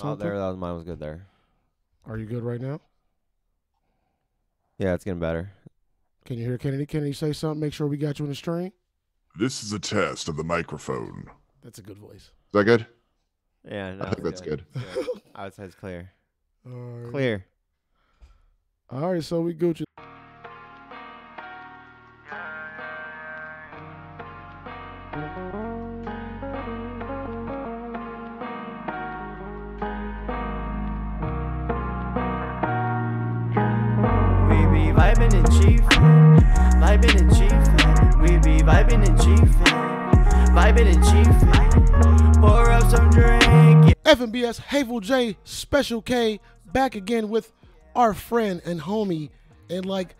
Oh, something? there, that was, mine was good there. Are you good right now? Yeah, it's getting better. Can you hear Kennedy? Kennedy say something? Make sure we got you in the stream. This is a test of the microphone. That's a good voice. Is that good? Yeah, no, I think that's good. good. I would say it's clear. All right. Clear. All right, so we Gucci. We We be vibing and chiefin', vibing and chiefin'. Pour up some drink. yeah. FNBS Hateful J Special K back again with our friend and homie and like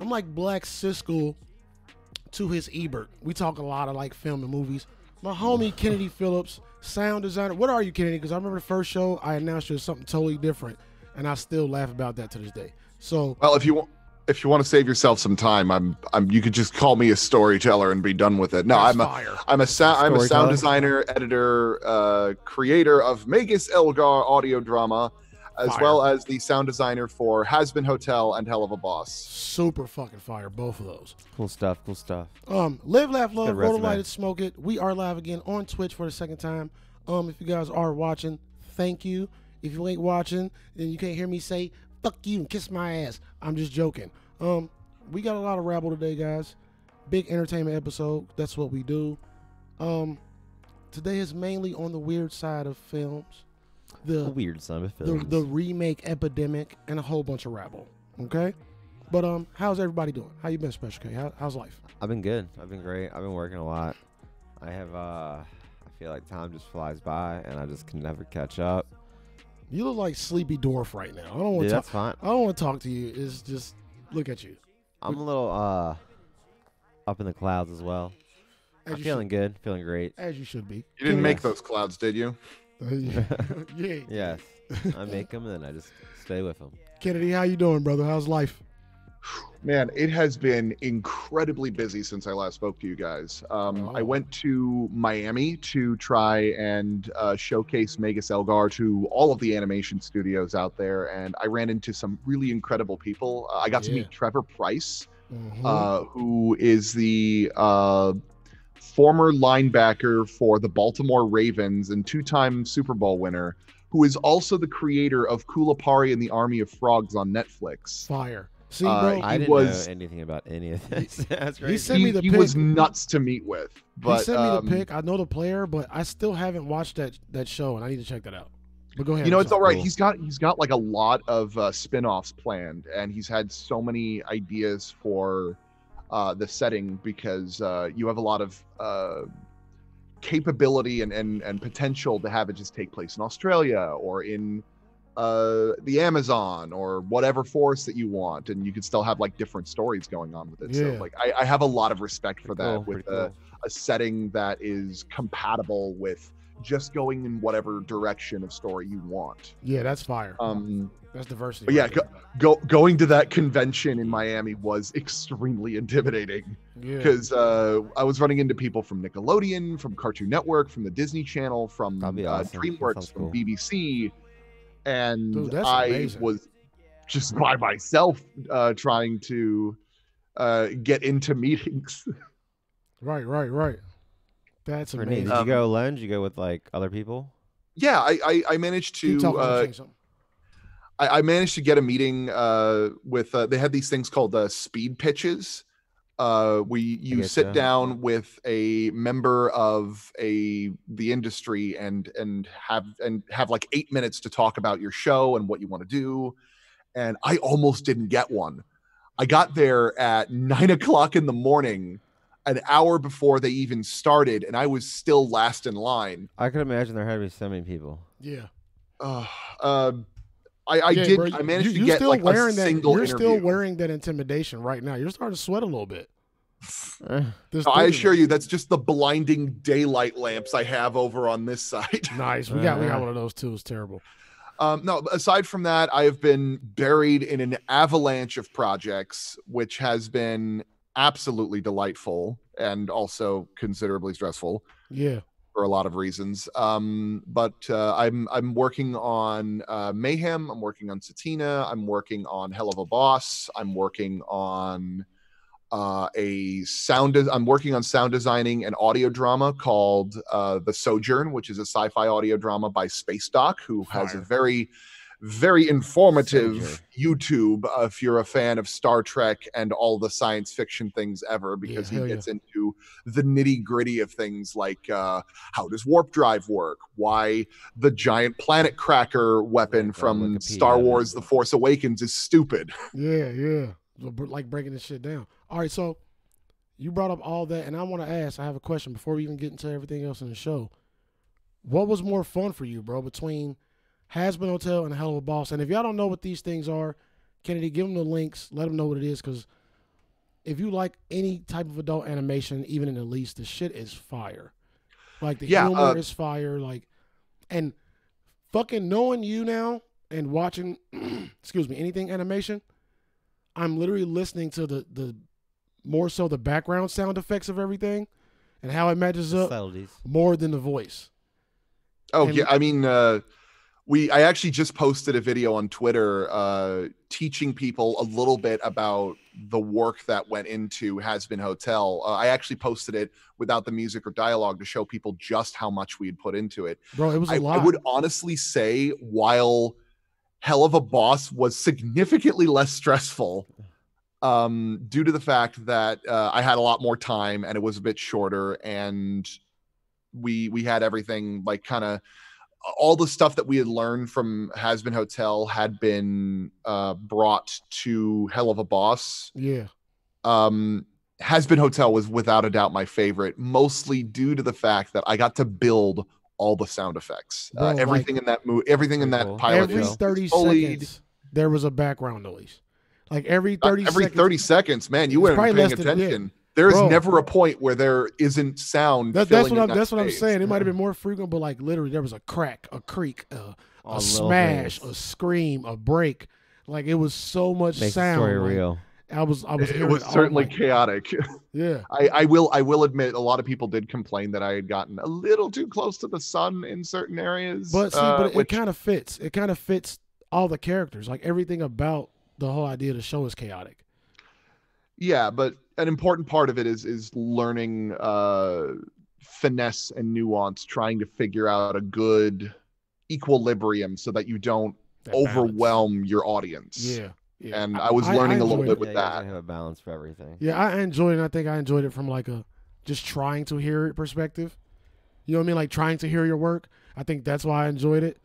I'm like Black Siskel to his Ebert. We talk a lot of like film and movies. My homie Kennedy Phillips, sound designer. What are you, Kennedy? Because I remember the first show I announced you as something totally different, and I still laugh about that to this day. So Well, if you want, if you want to save yourself some time, I'm, I'm. You could just call me a storyteller and be done with it. No, That's I'm a, fire. I'm a sound, I'm a sound designer, editor, uh, creator of Magus Elgar audio drama, as Fire. well as the sound designer for Hazbin Hotel and Helluva Boss. super fucking fire, both of those. Cool stuff. Cool stuff. Um, live, laugh, love, Good roll the resume. light, and smoke it. We are live again on Twitch for the second time. Um, if you guys are watching, thank you. If you ain't watching, then you can't hear me say "fuck you" and kiss my ass. I'm just joking. Um, we got a lot of rabble today, guys. Big entertainment episode. That's what we do. Um, today is mainly on the weird side of films, the Weird side of a the, films. the remake epidemic, and a whole bunch of rabble. Okay, but um, how's everybody doing? How you been, Special K? How, how's life? I've been good. I've been great. I've been working a lot. I have. uh I feel like time just flies by, and I just can never catch up. You look like Sleepy Dwarf right now. I don't want Yeah, to that's fine. I don't want to talk to you. It's just look at you. I'm a little uh up in the clouds as well. As I'm you feeling good. Feeling great. as you should be. You didn't make those clouds, did you? yeah. Yes, I make them, and then I just stay with them. Kennedy, how you doing, brother? How's life? Man, it has been incredibly busy since I last spoke to you guys. Um, I Oh. went to Miami to try and uh, showcase Magus Elgar to all of the animation studios out there, and I ran into some really incredible people. Uh, I got to meet Trevor Pryce, Mhm. uh, who is the uh, former linebacker for the Baltimore Ravens and two-time Super Bowl winner, who is also the creator of Kulipari and the Army of Frogs on Netflix. Fire. See, uh, bro. I didn't was- know anything about any of this. That's he sent me he, the he was nuts to meet with. But he sent me um, the pic. I know the player, but I still haven't watched that that show, and I need to check that out. But go ahead. you know, it's all sorry. right. He's got he's got like a lot of uh, spin-offs planned, and he's had so many ideas for uh, the setting because uh, you have a lot of uh, capability and, and and potential to have it just take place in Australia or in uh, the Amazon or whatever forest that you want, and you could still have like different stories going on with it. Yeah. So like I, I have a lot of respect for Pretty that cool, with pretty uh, cool. a setting that is compatible with just going in whatever direction of story you want. Yeah, that's fire. Um, that's diversity. but yeah, right go, go going to that convention in Miami was extremely intimidating there. yeah. because uh, I was running into people from Nickelodeon, from Cartoon Network, from the Disney Channel, from That'd uh, awesome. DreamWorks, from cool. BBC, and Dude, I amazing. was just by myself uh, trying to uh, get into meetings. Right, right, right. That's amazing. Did you go alone? Did you go with like other people? yeah, I, I, I managed to Keep. I'm uh. I, I managed to get a meeting uh, with. Uh, they had these things called uh, speed pitches. Uh, where you, you sit getcha. down with a member of a the industry and and have and have like eight minutes to talk about your show and what you want to do. And I almost didn't get one. I got there at nine o'clock in the morning, an hour before they even started, and I was still last in line. I could imagine there had to be so many people. Yeah. Uh, um, I, I Yeah, did. bro, I managed you, to you get still like a wearing single that. You're still wearing that intimidation right now. You're starting to sweat a little bit. Eh, This I assure you, that's just the blinding daylight lamps I have over on this side. Nice. We got we got Uh-huh. one of those too. It's terrible. Um, no, aside from that, I have been buried in an avalanche of projects, which has been absolutely delightful and also considerably stressful Yeah. For a lot of reasons. Um, but uh, I'm I'm working on uh, Mayhem. I'm working on Satina. I'm working on Helluva Boss. I'm working on uh, a sound. des- I'm working on sound designing an audio drama called uh, The Sojourn, which is a sci-fi audio drama by SpaceDock, who has a very very informative. YouTube uh, if you're a fan of Star Trek and all the science fiction things ever, because Yeah, he yeah. gets into the nitty gritty of things like uh, how does warp drive work, why the giant planet cracker weapon uh, from Wikipedia Star. Wars: The Force Awakens is stupid. Yeah, yeah. Like breaking this shit down. All right, so you brought up all that, and I want to ask. I have a question before we even get into everything else in the show. What was more fun for you, bro, between Hazbin Hotel and a Helluva Boss? And if y'all don't know what these things are, Kennedy, give them the links. Let them know what it is, because if you like any type of adult animation, even in the least, the shit is fire. Like the Yeah, humor uh, is fire. Like, and fucking knowing you now and watching, excuse me, anything animation, I'm literally listening to the the more so the background sound effects of everything and how it matches up Subtleties. more than the voice. Oh And- yeah, I mean, uh, we I actually just posted a video on Twitter uh, teaching people a little bit about the work that went into Hazbin Hotel. Uh, I actually posted it without the music or dialogue to show people just how much we had put into it. Bro, it was a I, lot. I would honestly say while Helluva Boss was significantly less stressful um, due to the fact that uh, I had a lot more time and it was a bit shorter and we we had everything like kind of all the stuff that we had learned from Hazbin Hotel had been uh, brought to Helluva Boss yeah. um Hazbin Hotel was without a doubt my favorite mostly due to the fact that i got to build all the sound effects uh, Bro, everything in that movie everything in that cool. pilot Every is 30 fully- seconds there was a background noise. Like every uh, 30 every seconds. 30 seconds man you weren't paying less than- yeah. Attention there's Bro. never a point where there isn't sound That, that's what I'm. that That's what I'm saying. It might have been more frequent, but like literally, there was a crack, a creak, uh, All a smash, a scream, a break. Like it was so much Makes sound. story like, real. I was. I was. it was certainly night. chaotic Yeah. I, I will i will admit a lot of people did complain that i had gotten a little too close to the sun in certain areas But see, uh, but it, which- kind of fits. It kind of fits all the characters. Like everything about the whole idea of the show is chaotic. Yeah but an important part of it is is learning uh finesse and nuance trying to figure out a good equilibrium so that you don't That balance. overwhelm your audience Yeah. Yeah. and i was learning a little bit it. with yeah, you that have a balance for everything. Yeah, I enjoyed it. I think I enjoyed it from like a just trying to hear it perspective. You know what I mean? Like trying to hear your work. I think that's why I enjoyed it.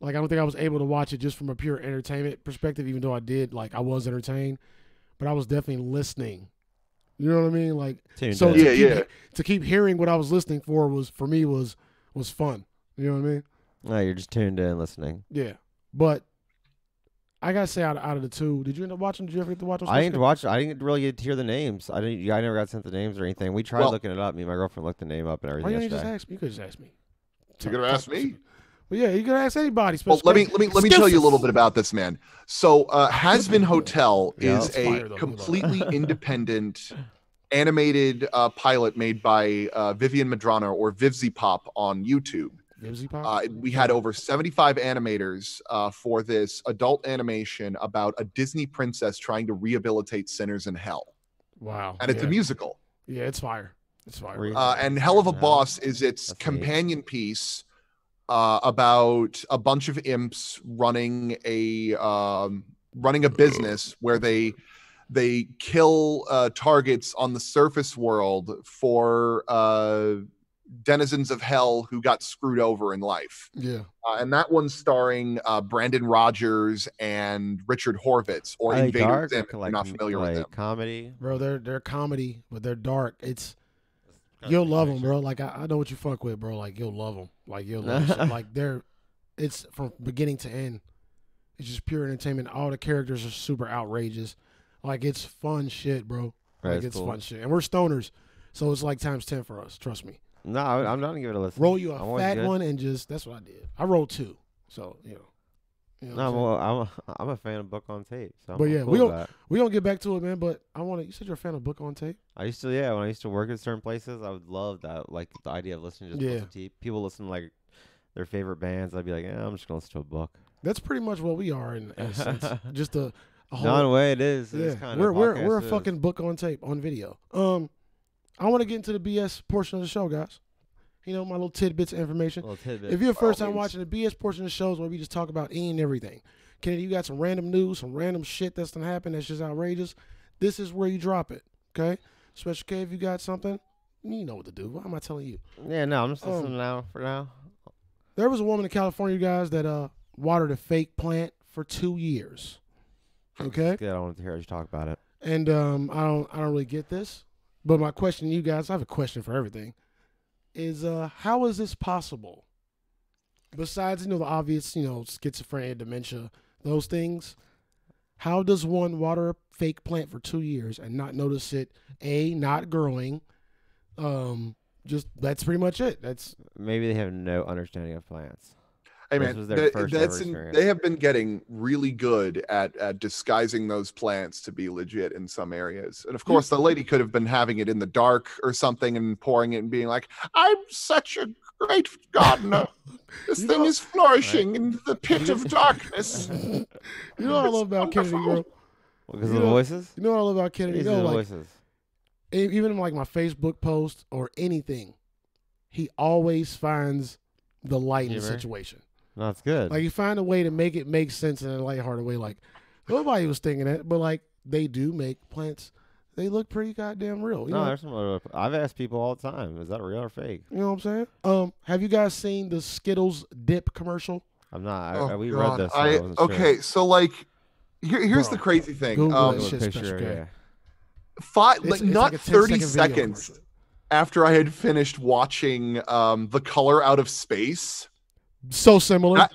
Like I don't think I was able to watch it just from a pure entertainment perspective, even though I did. Like I was entertained, but I was definitely listening. You know what I mean? Like Tuned so in. to Yeah, keep, yeah. to keep hearing what I was listening for was for me was was fun. You know what I mean? No, you're just tuned in, listening. Yeah. But I gotta say, out, of, out of the two, did you end up watching? Did you ever get to watch? I didn't watch. I didn't really get to hear the names. I didn't. I never got sent the names or anything. We tried Well- looking it up. Me and my girlfriend looked the name up and everything. Why everything didn't you just yesterday. ask me? You could just ask me. You could have asked me. Well, yeah, you can ask anybody. well let me let me let me tell you a little bit about this man so uh Hazbin Hotel Yeah. is It's a fire, completely independent animated uh, pilot made by uh, Vivienne Medrano or Vivziepop on YouTube. Vimsy Pop? Uh, we had over 75 animators uh, for this adult animation about a Disney princess trying to rehabilitate sinners in hell, wow. and it's yeah. a musical. Yeah, it's fire. It's fire. Uh, and Helluva Boss is its That's neat. companion piece uh, about a bunch of imps running a um, running a business where they they kill uh, targets on the surface world for uh, denizens of hell who got screwed over in life. yeah. Uh, and that one's starring uh, Brandon Rogers and Richard Horvitz, or Are Invader dark Zim. you're like, not familiar like with them. comedy? Bro, they're they're comedy, but they're dark. It's you'll love them, bro. Like I, I know what you fuck with, bro. Like you'll love them. Like you'll love shit. like they're it's from beginning to end. It's just pure entertainment. All the characters are super outrageous. Like it's fun shit, bro. Like it's it's cool. fun shit, and we're stoners, so it's like times ten for us. Trust me. No, I'm not gonna give it a listen. Roll you I'm a fat one and just that's what I did. I rolled two, so you know, You know No, well, I'm a, I'm a fan of book on tape. So I'm But yeah, cool we don't- we gonna get back to it, man. But I want to. You said you're a fan of book on tape. I used to, yeah, when I used to work at certain places, I would love that, like the idea of listening to just Yeah. books tape. People listen to, like their favorite bands. I'd be like, yeah, I'm just gonna listen to a book. That's pretty much what we are in, in a sense. Just a, a whole. No, way, it is. Yeah, kind we're we're we're a fucking book on tape on video. Um, I want to get into the BS portion of the show, guys. You know my little tidbits of information. tidbit. If you're a first time watching the BS portion of the shows where we just talk about any and everything, Kennedy, you got some random news, some random shit that's gonna happen that's just outrageous. This is where you drop it, okay? Special K, if you got something, you know what to do. Why am I telling you? yeah, no, I'm just Um, listening now for now. There was a woman in California, guys, that uh watered a fake plant for two years. Okay, Good. I wanted to hear you talk about it. and um, I don't, I don't really get this, but my question to you guys, I have a question for everything, is uh, how is this possible? Besides, you know, the obvious, you know, schizophrenia, dementia, those things, how does one water a fake plant for two years and not notice it? A, not growing. Um, just that's pretty much it. That's Maybe they have no understanding of plants. Hey This man, was their th- first that's ever in- they have been getting really good at at disguising those plants to be legit in some areas. And of course, the lady could have been having it in the dark or something and pouring it and being like, "I'm such a great gardener. This You thing know- is flourishing in the pit of darkness." you know what I love about Kennedy, bro. Because You of the voices. You know what I love about Kennedy? These You know, the like voices. even in like my Facebook post or anything, he always finds the light in the situation. No, it's good. Like you find a way to make it make sense in a lighthearted way. Like nobody was thinking that, but like they do make plants. They look pretty goddamn real. You no, know, there's some other. I've asked people all the time, is that real or fake? you know what I'm saying? Um, have you guys seen the Skittles dip commercial? I'm not. I, Oh, I- we God. read this. so I, I wasn't sure. okay, so like, here, here's Bro, the crazy thing. Google Um, that shit, Special picture, yeah. five, It's- like it's not like a 10 30 second seconds commercial. after I had finished watching um, The Color Out of Space. So similar. That-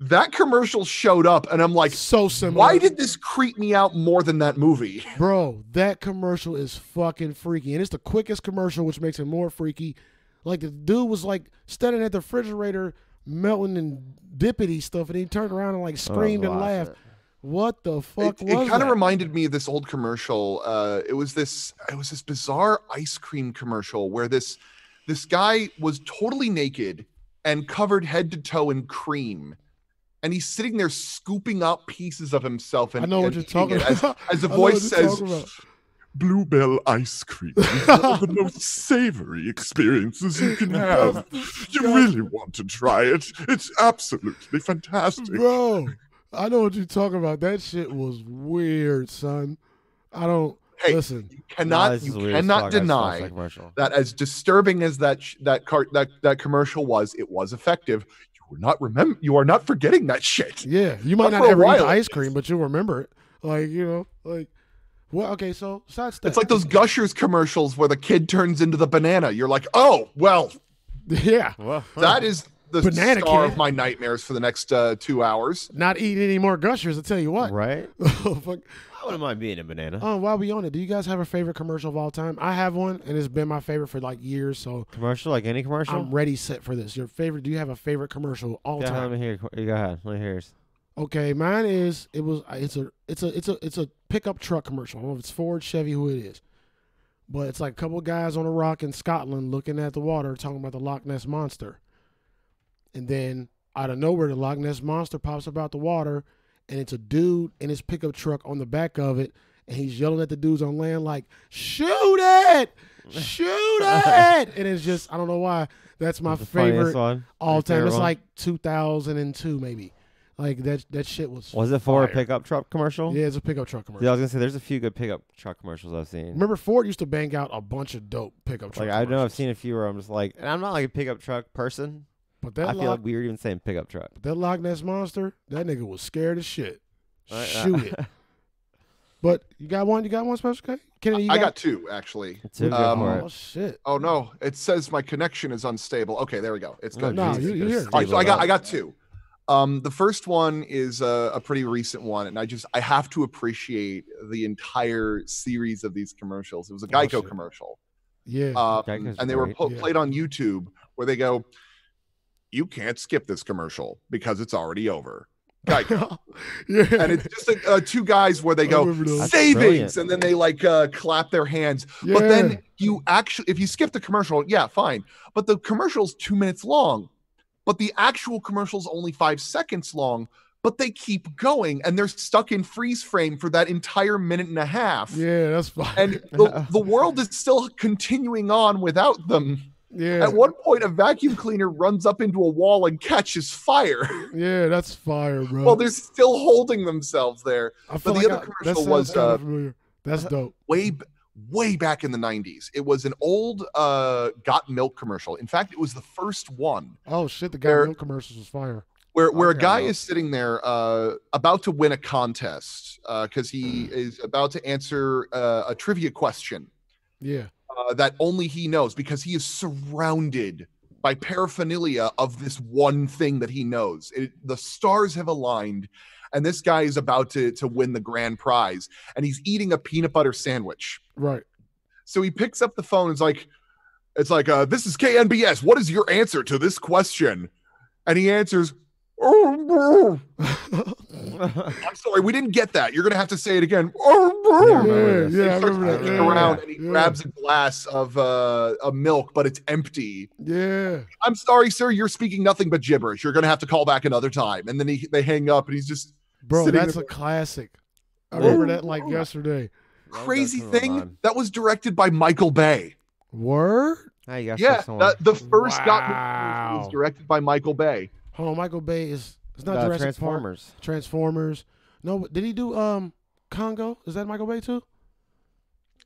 That commercial showed up, and I'm like, so similar. why did this creep me out more than that movie? Bro, that commercial is fucking freaky. And it's the quickest commercial, which makes it more freaky. Like the dude was like standing at the refrigerator melting and dippity stuff, and he turned around and like Oh, screamed and laughed. it. What the fuck it, was kind of reminded me of this old commercial uh it was this it was this bizarre ice cream commercial where this this guy was totally naked and covered head to toe in cream and he's sitting there scooping out pieces of himself and I know what you're talking it as, about. as the I know what voice says. Bluebell ice cream is one of the most savory experiences you can have. Oh, you really want to try it. It's absolutely fantastic. Bro, I know what you're talking about. That shit was weird, son. I don't Hey, listen. you cannot this is you cannot fuck. I just watched deny that that as disturbing as that sh- that cart that that commercial was it was effective you were not remember you are not forgetting that shit Yeah, you might Not not ever eat the ice cream, but you'll remember it. Like you know, like well, okay. So sidestep. It's like those Gushers commercials where the kid turns into the banana. You're like, oh, well, yeah, Whoa. that is the Banana star Kid. of my nightmares for the next uh, two hours. not eating any more gushers. I tell you what. right. Oh, fuck. I wouldn't mind being a banana. Oh, while we on it, do you guys have a favorite commercial of all time? I have one, and it's been my favorite for like years. So commercial, like any commercial. I'm ready set for this. Your favorite? Do you have a favorite commercial all yeah, let time? me hear. You go ahead. Let me hear. yours. Okay, mine is it was it's a it's a it's a it's a pickup truck commercial. I don't know if it's Ford, Chevy, who it is, but it's like a couple guys on a rock in Scotland looking at the water, talking about the Loch Ness monster, and then out of nowhere, the Loch Ness monster pops up out the water, and it's a dude in his pickup truck on the back of it, and he's yelling at the dudes on land like, "Shoot it! Shoot it!" and it's just I don't know why that's my funniest favorite one. all time. It's one? like 2002 maybe. Like that that shit was. Was it for a pickup truck commercial? Yeah, it's a pickup truck commercial. Yeah, I was gonna say there's a few good pickup truck commercials I've seen. Remember Ford used to bang out a bunch of dope pickup truck. like I know I've seen a few where I'm just like, and I'm not like a pickup truck person. But that I feel Loch, like weird even saying pickup truck. that Loch Ness monster, that nigga was scared as shit. Right, Shoot it. But you got one. You got one special K. Kennedy, you I got two actually. Two, Um, Oh shit. Oh no, it says my connection is unstable. Okay, there we go. It's good. No, you- you gotta. All right, so I got I got two. Um, the first one is a, a pretty recent one, and I just I have to appreciate the entire series of these commercials. It was a Oh, Geico shit. commercial. Yeah. um, and they were great. put, Yeah. played on YouTube where they go, "You can't skip this commercial because it's already over." Geico. yeah. and it's just uh, two guys where they go remember those. That's savings and then they like uh, clap their hands yeah. but then you actually if you skip the commercial yeah fine but the commercial's two minutes long but the actual commercial's only five seconds long but they keep going and they're stuck in freeze frame for that entire minute and a half yeah, that's fine. and the, the world is still continuing on without them yeah, at one point a vacuum cleaner runs up into a wall and catches fire. Yeah, that's fire, bro. well, they're still holding themselves there. I feel the like other I- commercial sounds was, uh, familiar. That's dope. way way back in the 90s it was an old uh got milk commercial. In fact it was the first one Oh shit, the guy They're- milk commercials was fire. where where a guy is sitting there uh about to win a contest uh because he is about to answer uh, a trivia question. Yeah, uh, that only he knows because he is surrounded by paraphernalia of this one thing that he knows it, the stars have aligned and this guy is about to to win the grand prize and he's eating a peanut butter sandwich right. So he picks up the phone and is like, it's like, uh, this is KNBS. What is your answer to this question? And he answers, I'm sorry, we didn't get that. You're gonna have to say it again. Oh, Yeah, yeah, remember this. yeah, I He starts looking around and he yeah. grabs a glass of uh, of milk, but it's empty. Yeah, I'm sorry, sir. You're speaking nothing but gibberish. You're gonna have to call back another time. And then he they hang up, and he's just bro, Sitting that's there- a classic. I remember that like yesterday. crazy That's thing fun. that was directed by Michael Bay. Word. Hey, you got Yeah, someone. the, the first got was directed by Michael Bay. Hold on, Michael Bay is it's not Uh, Jurassic Park. Transformers. Transformers. No, did he do um Congo? Is that Michael Bay too?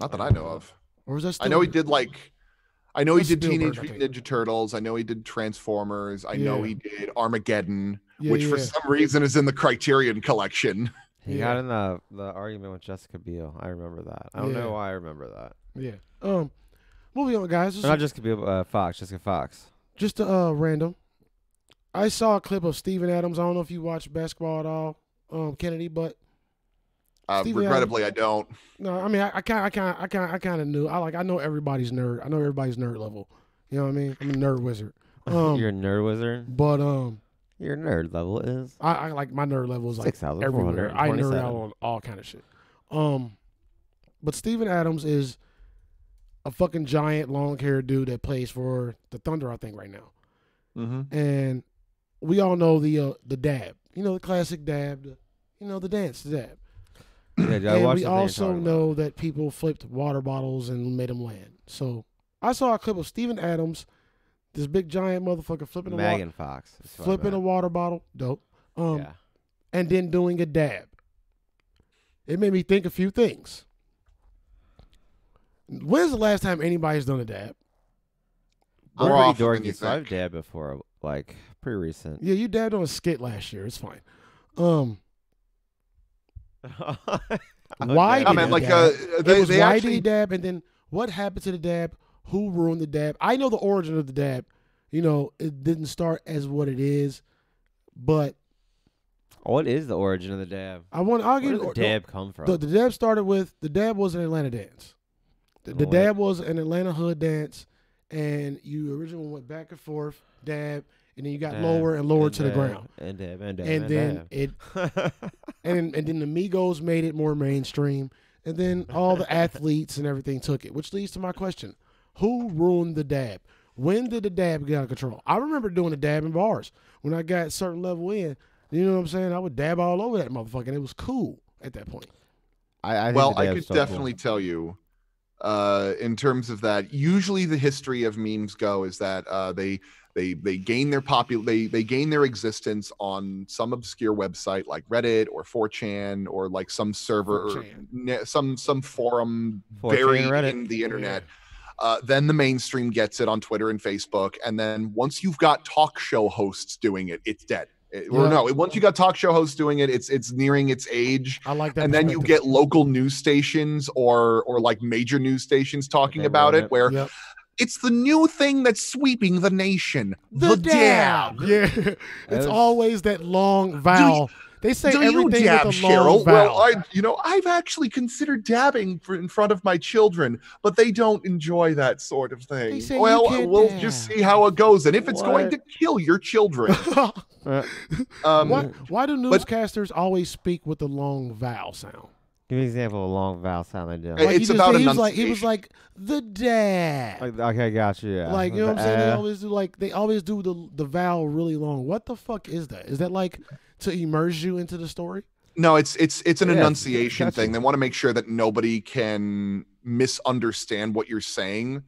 Not that I know of. Or was that? Still I know he did like I know he did Spielberg, Teenage Mutant. Ninja Turtles. I know he did Transformers. I know he did Armageddon, Yeah, which for some reason is in the Criterion collection. He Yeah. got in the the argument with Jessica Biel. I remember that. I don't Yeah. know why I remember that. Yeah. Um, moving on, guys. This Not is Jessica Biel, uh, Fox. Jessica Fox. just uh random. I saw a clip of Steven Adams. I don't know if you watch basketball at all, um, Kennedy, but Uh, Stevie regrettably, I don't. no, I mean, I kind, I kind, I kind, I kind of knew. I like, I know everybody's nerd. I know everybody's nerd level. You know what I mean? I'm a nerd wizard. Um, You're a nerd wizard. but um, Your nerd level is I, I like my nerd level is like six thousand four everywhere. I nerd out on all kind of shit. Um, but Steven Adams is a fucking giant long haired dude that plays for the Thunder, I think, right now. Mm-hmm. And we all know the uh, the dab. You know the classic dab. The, you know the dance, the dab. Yeah, dude, I and watched we the thing you're also talking about. know that people flipped water bottles and made them land. So I saw a clip of Steven Adams, this big giant motherfucker flipping a water, Megan Fox. is what I flipping a water bottle, dope. Um, yeah. and then doing a dab. It made me think a few things. When's the last time anybody's done a dab? I'm More pretty often dorky, so I've dabbed before, like pretty recent. Yeah, you dabbed on a skit last year. It's fine. Um, Why I did mean, he like dab? uh, it they, was they why actually did he dab, and then what happened to the dab? Who ruined the dab? I know the origin of the dab. You know, it didn't start as what it is, but what is the origin of the dab? I want. I'll Where give did you the dab come from? The, the dab started with the dab was an Atlanta dance. The, the dab was an Atlanta hood dance, and you originally went back and forth dab, and then you got Dab, lower and lower and to the ground, and dab and dab and and then dab. it and and then the Migos made it more mainstream, and then all the athletes and everything took it, which leads to my question: Who ruined the dab? When did the dab get out of control? I remember doing the dab in bars when I got a certain level in. You know what I'm saying? I would dab all over that motherfucker, and it was cool at that point. I, I well, I dab's could so cool. definitely tell you, uh, in terms of that. Usually, the history of memes go is that uh, they they they gain their popul they they gain their existence on some obscure website like Reddit or 4chan or like some server or ne- some some forum 4chan buried Reddit. in the internet. Uh, then the mainstream gets it on Twitter and Facebook, and then once you've got talk show hosts doing it, it's dead. It- Or no, once you got talk show hosts doing it, it's it's nearing its age I like that. and then you get local news stations or or like major news stations talking about it it. where Yep. It's the new thing that's sweeping the nation. The, dab. Yeah, it's was- always that long vowel. they say do you everything dab with a long cheryl? Vowel. well i you know i've actually considered dabbing for, in front of my children but they don't enjoy that sort of thing. Well we'll just see how it goes and if it's going to kill your children. Uh, Um, Why, why do but- newscasters always speak with the long vowel sound? Give me an example of a long vowel sound I do. Like he It's just- about he was like he was like the dad. Like, okay, got you. Yeah. Like you know what I'm saying? They uh, always do like they always do the the vowel really long. What the fuck is that? Is that like to immerse you into the story? No, it's it's it's an Yeah, it's enunciation catchy. thing. They want to make sure that nobody can misunderstand what you're saying.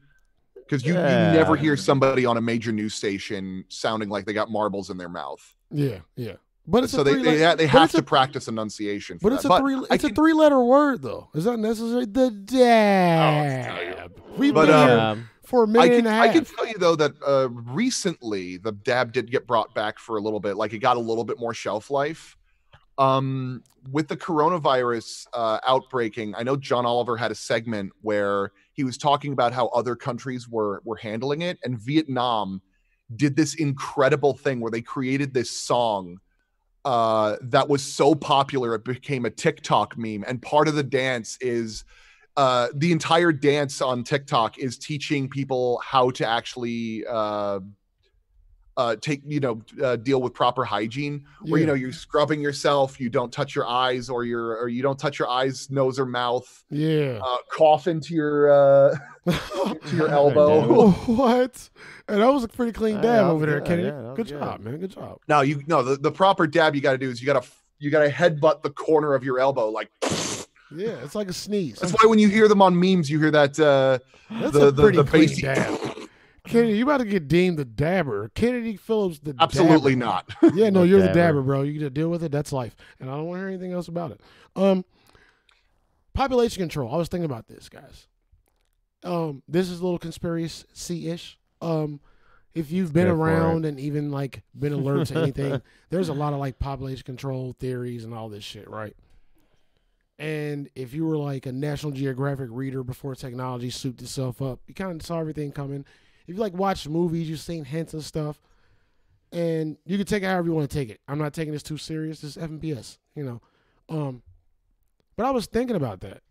Because you, you never hear somebody on a major news station sounding like they got marbles in their mouth. Yeah, yeah. But it's so a they they, ha- they have to a- practice enunciation. For But that. it's a But three I it's a three letter word though. Is that necessary? The dab. We've But, been um, for a I minute can, and a I half. can tell you though that uh, recently the dab did get brought back for a little bit. Like it got a little bit more shelf life. Um, with the coronavirus uh, outbreaking, I know John Oliver had a segment where he was talking about how other countries were were handling it, and Vietnam did this incredible thing where they created this song uh, that was so popular it became a TikTok meme, and part of the dance is uh, the entire dance on TikTok is teaching people how to actually uh, uh, take, you know, uh, deal with proper hygiene. Where you know you're scrubbing yourself, you don't touch your eyes, or your or you don't touch your eyes, nose, or mouth. Yeah. Uh, cough into your uh, to your elbow. what? And that was a pretty clean dab that over there, good. Kennedy. Yeah, good good. job, man. Good job. No, you no the, the proper dab you got to do is you got to you got to headbutt the corner of your elbow like. Yeah, it's like a sneeze. That's why when you hear them on memes, you hear that uh, That's the a the, pretty the clean dab. Kennedy, you about to get deemed the dabber. Kennedy Phillips, the Absolutely dabber. not. Yeah, no, The you're the dabber. dabber, bro. You get to deal with it. That's life, and I don't want to hear anything else about it. Um, population control. I was thinking about this, guys. Um, this is a little conspiracy ish. Um, if you've been Go around and even like been alert to anything, there's a lot of like population control theories and all this shit, right? And if you were like a National Geographic reader before technology souped itself up, you kind of saw everything coming. If you like watch movies, you've seen hints and stuff and you can take it however you want to take it. I'm not taking this too serious. This is FNBS, you know. Um, but I was thinking about that,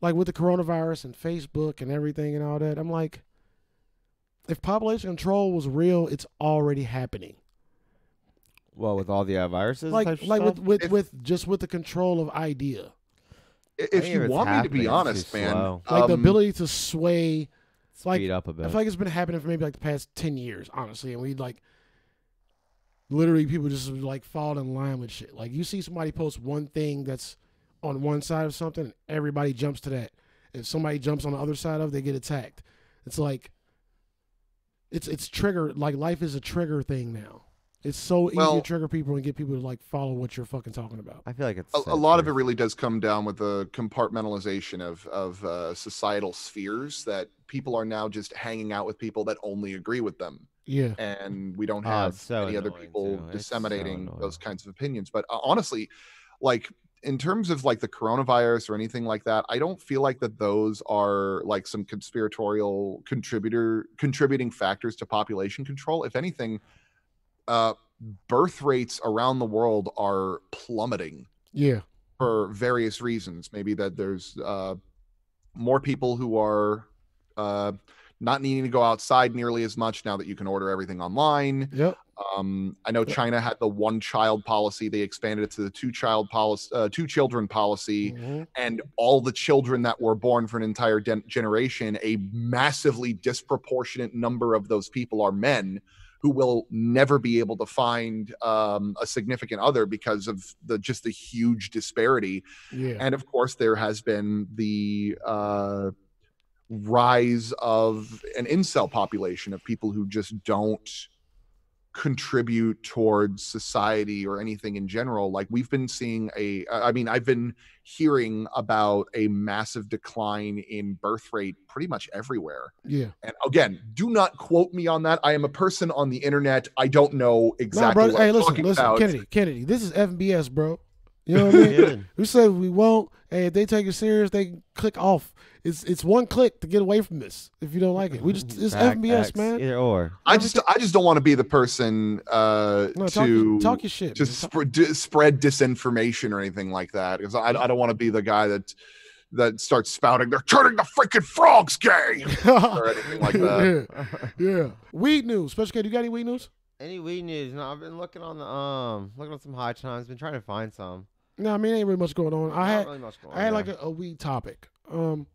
like with the coronavirus and Facebook and everything and all that. I'm like, if population control was real, it's already happening. well, with all the uh, viruses, Like, type like stuff? with with, If- with just with the control of idea, if think you want me to be honest, man, slow. like the um, ability to sway. Like- speed up a bit. I feel like it's been happening for maybe like the past ten years, honestly, and we like literally people just like fall in line with shit. Like you see somebody post one thing that's on one side of something, and everybody jumps to that. If somebody jumps on the other side of, they get attacked. It's like it's it's trigger like life is a trigger thing now. It's so easy Well- to trigger people and get people to like follow what you're fucking talking about. I feel like it's a, a lot of it really does come down with the compartmentalization of of uh, societal spheres that people are now just hanging out with people that only agree with them Yeah. and we don't Oh, have it's so any other people too. It's so disseminating those kinds of opinions but uh, honestly like in terms of like the coronavirus or anything like that i don't feel like that those are like some conspiratorial contributor contributing factors to population control if anything uh birth rates around the world are plummeting Yeah. for various reasons. Maybe that there's uh, more people who are uh, not needing to go outside nearly as much now that you can order everything online. Yep. Um, I know China had the one child policy; they expanded it to the two child policy, uh, two children policy, Mhm. and all the children that were born for an entire den- generation, a massively disproportionate number of those people are men who will never be able to find um, a significant other because of the just the huge disparity. Yeah. And of course, there has been the uh, rise of an incel population of people who just don't contribute towards society or anything in general like we've been seeing a i mean i've been hearing about a massive decline in birth rate pretty much everywhere Yeah. and again do not quote me on that i am a person on the internet i don't know exactly bro. what Hey, listen, listen, about. Kennedy, Kennedy. This is FBS, bro. You know what I mean? Yeah. we said we won't. Hey, if they take it serious, they can click off. It's it's one click to get away from this. If you don't like it, we just it's Back FBS, X, man. Either or. I just I just don't want to be the person uh No, to your, talk your shit. to sp- d- spread disinformation or anything like that because I, I don't want to be the guy that that starts spouting they're turning the freaking frogs gay or anything like that. yeah, yeah. Weed news. Special K, do you got any weed news? Any weed news? No, I've been looking on the um, looking on some high times. Been trying to find some. No, I mean, ain't really much going on. I had really going I had on like a, a weed topic. Um,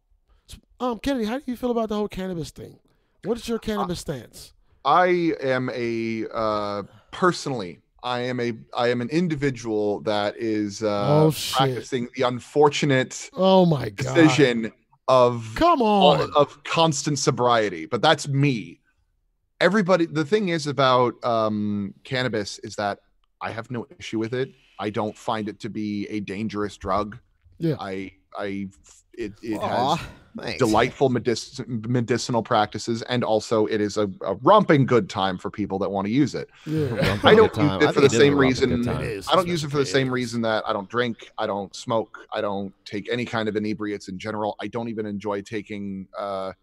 um, Kennedy, how do you feel about the whole cannabis thing? What is your cannabis stance? I am a uh, personally. I am a I am an individual that is uh, Oh, practicing the unfortunate Oh my god! decision of Come on. of constant sobriety. But that's me. Everybody. The thing is about um, cannabis is that I have no issue with it. I don't find it to be a dangerous drug. Yeah. I I it it Aw, has thanks. delightful medic- medicinal practices and also it is a, a romping good time for people that want to use it yeah. I don't use it for the it is a same reason- time. It is. i don't use it for the same reason that i don't drink i don't smoke i don't take any kind of inebriates in general i don't even enjoy taking uh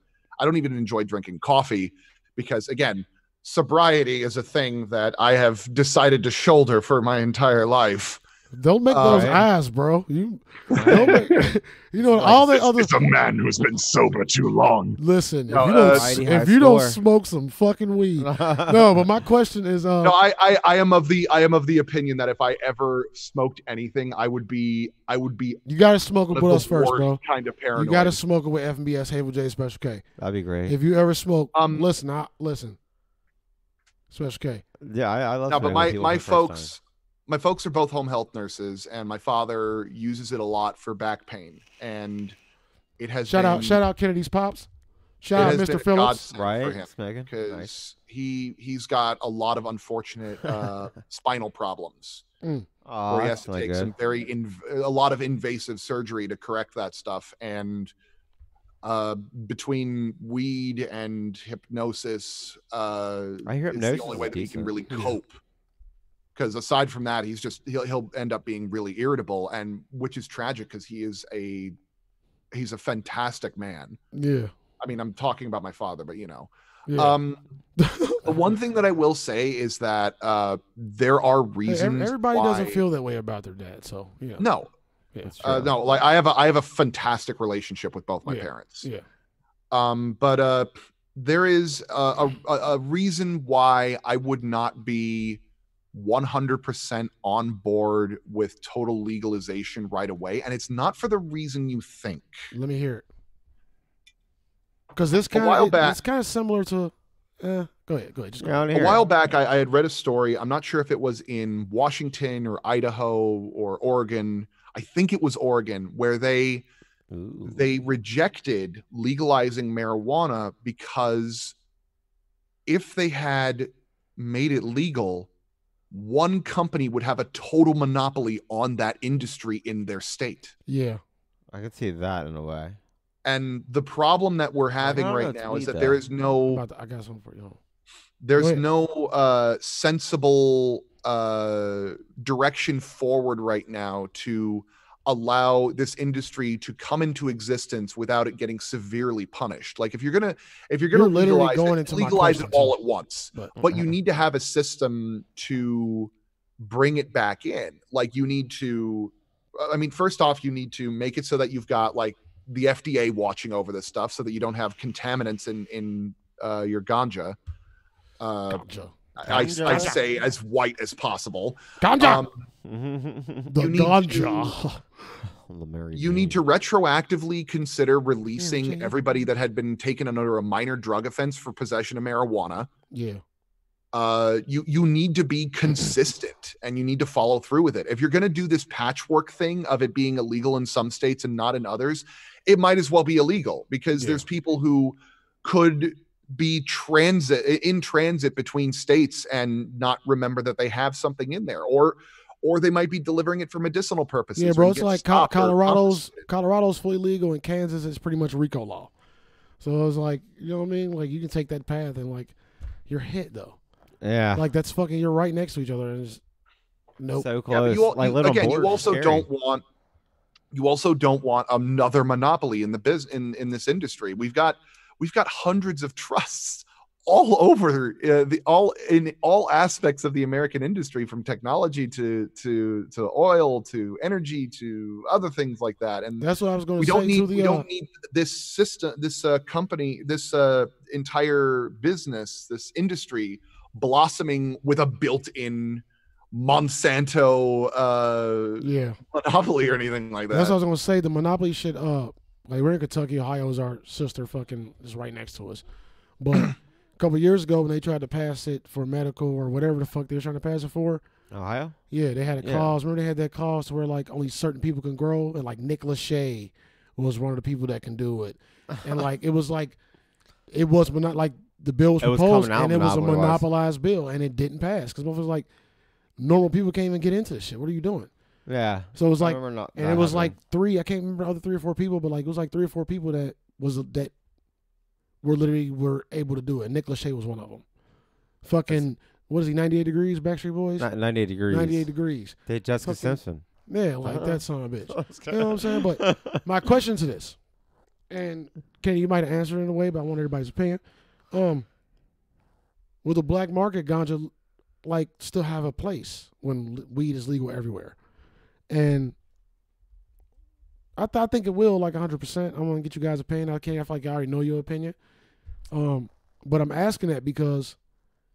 i don't even enjoy drinking coffee because again sobriety is a thing that i have decided to shoulder for my entire life Don't make Uh, those right. eyes, bro. You don't make, you know all the other. is a man who's been sober too long. Listen, No, if you uh, don't, Mighty if you don't smoke some fucking weed, no. But my question is, uh, no I, I i am of the i am of the opinion that if i ever smoked anything i would be i would be you gotta smoke it one with us first, bro. kind of paranoid You gotta smoke it with FNBS Havel J Special K. That'd be great. If you ever smoke, Um, listen, I, listen, Special K. yeah, I, I love. no, but my my for time. folks, my folks are both home health nurses, and my father uses it a lot for back pain, and it has Shout been, out, shout out Kennedy's pops. Shout out, Mr. a Phillips. right, because Nice. he he's got a lot of unfortunate uh, spinal problems Aw, where he that's has to take good. some very inv- a lot of invasive surgery to correct that stuff and uh between weed and hypnosis uh I hear is hypnosis the only way that he can really cope because aside from that he's just he'll, he'll end up being really irritable and which is tragic because he is a he's a fantastic man Yeah. i mean i'm talking about my father but you know Yeah. um the one thing that i will say is that uh there are Hey, ev- reasons everybody doesn't feel that way about their dad, so yeah. no Yeah. Uh, no like i have a i have a fantastic relationship with both my Yeah, parents Yeah. um but uh there is a, a, a reason why i would not be 100% on board with total legalization right away and it's not for the reason you think Let me hear it. Because this kind while of back- it's kind of similar to. Uh, go ahead. Go ahead. Just go. Yeah, a hear it. while back I, I had read a story i'm not sure if it was in washington or idaho or oregon i think it was oregon where they Ooh. they rejected legalizing marijuana because if they had made it legal, one company would have a total monopoly on that industry in their state. Yeah. I could see that in a way. And the problem that we're having right now is that there though. is no I got something for you. there's no uh sensible uh direction forward right now to allow this industry to come into existence without it getting severely punished. Like if you're gonna if you're gonna You're literally legalize going it, into legalize it all at once. But, but you need to have a system to bring it back in. Like you need to i mean first off you need to make it so that you've got like the fda watching over this stuff so that you don't have contaminants in in uh, your ganja. Uh, ganja. I, I say as white as possible Ganja. um, the you need ganja. The Mary you need to retroactively consider releasing Jane. everybody that had been taken under a minor drug offense for possession of marijuana yeah. uh you you need to be consistent and you need to follow through with it if you're going to do this patchwork thing of it being illegal in some states and not in others it might as well be illegal because Yeah. there's people who could be transit in transit between states and not remember that they have something in there or or they might be delivering it for medicinal purposes Yeah, bro. It's like Co- Colorado's. Colorado's fully legal in Kansas it's pretty much RICO law. So it was like, you know what I mean? Like you can take that path and like you're hit though. Yeah. Like that's fucking you're right next to each other and it's nope. So close. but you, al- like you- little again, you also scary. don't want you also don't want another monopoly in the biz in in this industry. We've got we've got hundreds of trusts all over uh, the all in all aspects of the American industry, from technology to to to oil to energy to other things like that. And That's what I was going to don't say need to the we don't need this system this uh, company this uh, entire business this industry blossoming with a built-in Monsanto uh, Yeah. monopoly or anything like that. That's what I was gonna say. The monopoly should Uh, like we're in Kentucky. Ohio is our sister. Fucking is right next to us. But a couple years ago, when they tried to pass it for medical or whatever the fuck they were trying to pass it for, Ohio? yeah, they had a Yeah. clause. Remember they had that clause where like only certain people can grow, and like Nick Lachey was one of the people that can do it, and like it was like it was but not like the bill was It was proposed, coming and it was a monopolized bill, and it didn't pass because it was like normal people can't even get into this shit. What are you doing? Yeah. So it was I like remember not, and that it was happening. like three. I can't remember other three or four people, but like it was like three or four people that was that were literally were able to do it. Nick Lachey was one of them. Fucking what is he? Ninety eight degrees. Backstreet Boys. Ni- 98 degrees. Ninety eight degrees. They Jessica Fucking- Simpson. Yeah, like Uh-huh. that son of a bitch. You know what I'm saying? But my question to this, and Kenny, you might have answered in a way, but I want everybody's opinion. Um, will the black market ganja like still have a place when weed is legal everywhere? And I, th- I think it will, like 100. percent I'm gonna get you guys' opinion. I can't. I feel like I already know your opinion. Um, but I'm asking that because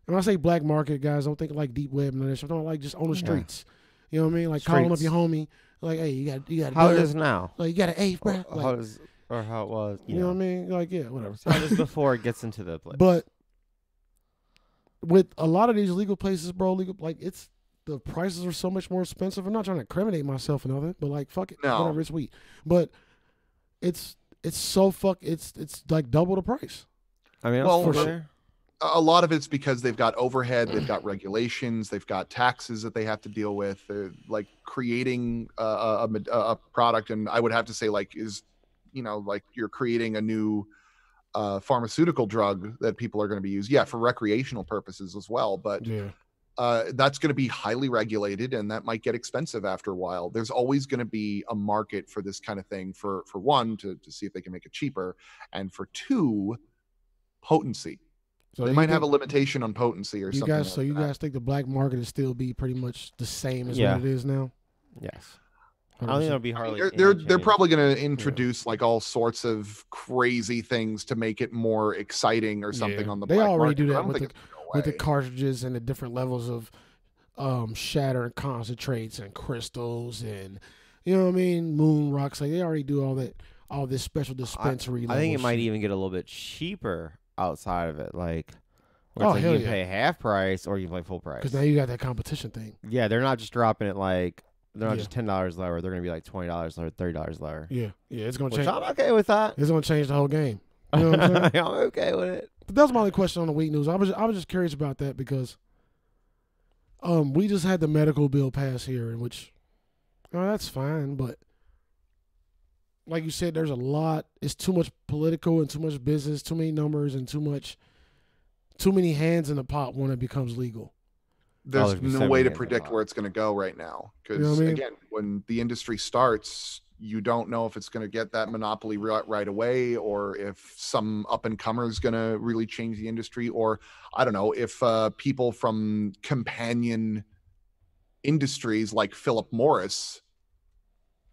when I say black market, guys, don't think like deep web and shit. I'm talking like just on the Yeah. streets. You know what I mean? Like calling up your homie, like, hey, you got you got How it is now? like you got an eighth, bro. Or Like, how is, or how it was. you know what I mean? Like, yeah, whatever. How it is before it gets into the place. But with a lot of these legal places, bro, legal like it's the prices are so much more expensive. I'm not trying to incriminate myself and other, but like fuck it, No. whatever, it's weed. But it's it's so fuck it's it's like double the price. I mean, Well, well, for sure. a lot of it's because they've got overhead, they've got regulations, they've got taxes that they have to deal with. They're like creating a, a, a- a product, and I would have to say, like, is you know, like you're creating a new uh, pharmaceutical drug that people are going to be used, yeah, for recreational purposes as well. But Yeah. Uh, that's going to be highly regulated, and that might get expensive after a while. There's always going to be a market for this kind of thing. For for one, to to see if they can make it cheaper, and for two, potency So they you might have a limitation on potency or you something. guys. like so you that. guys think the black market is still be pretty much the same as Yeah. what it is now? Yes. I don't think it'll be I mean, hardly. they're they're, they're probably going to introduce like all sorts of crazy things to make it more exciting or something Yeah. on the. They black already market, do but I that don't with think the- it's gonna go with the cartridges and the different levels of um shatter and concentrates and crystals and you know what I mean moon rocks like they already do all that all this special dispensary I think it level might even get a little bit cheaper outside of it. Like, Oh, like you yeah. pay half price or you can pay full price. because now you got that competition thing yeah, they're not just dropping it like they're not Yeah. just ten dollars lower. They're gonna be like twenty dollars lower, thirty dollars lower. yeah yeah it's gonna Which change I'm okay with that. it's gonna change the whole game you know what I'm I'm okay with it. But that was my only question on the week news. I was I was just curious about that because um we just had the medical bill pass here, in which oh, that's fine, but like you said, there's a lot. It's too much political and too much business, too many numbers, and too much too many hands in the pot when it becomes legal. There's there's no way to predict where it's going to go right now because You know I mean? again, when the industry starts, you don't know if it's going to get that monopoly right, right away or if some up and comer is going to really change the industry or I don't know if uh, people from companion industries like Philip Morris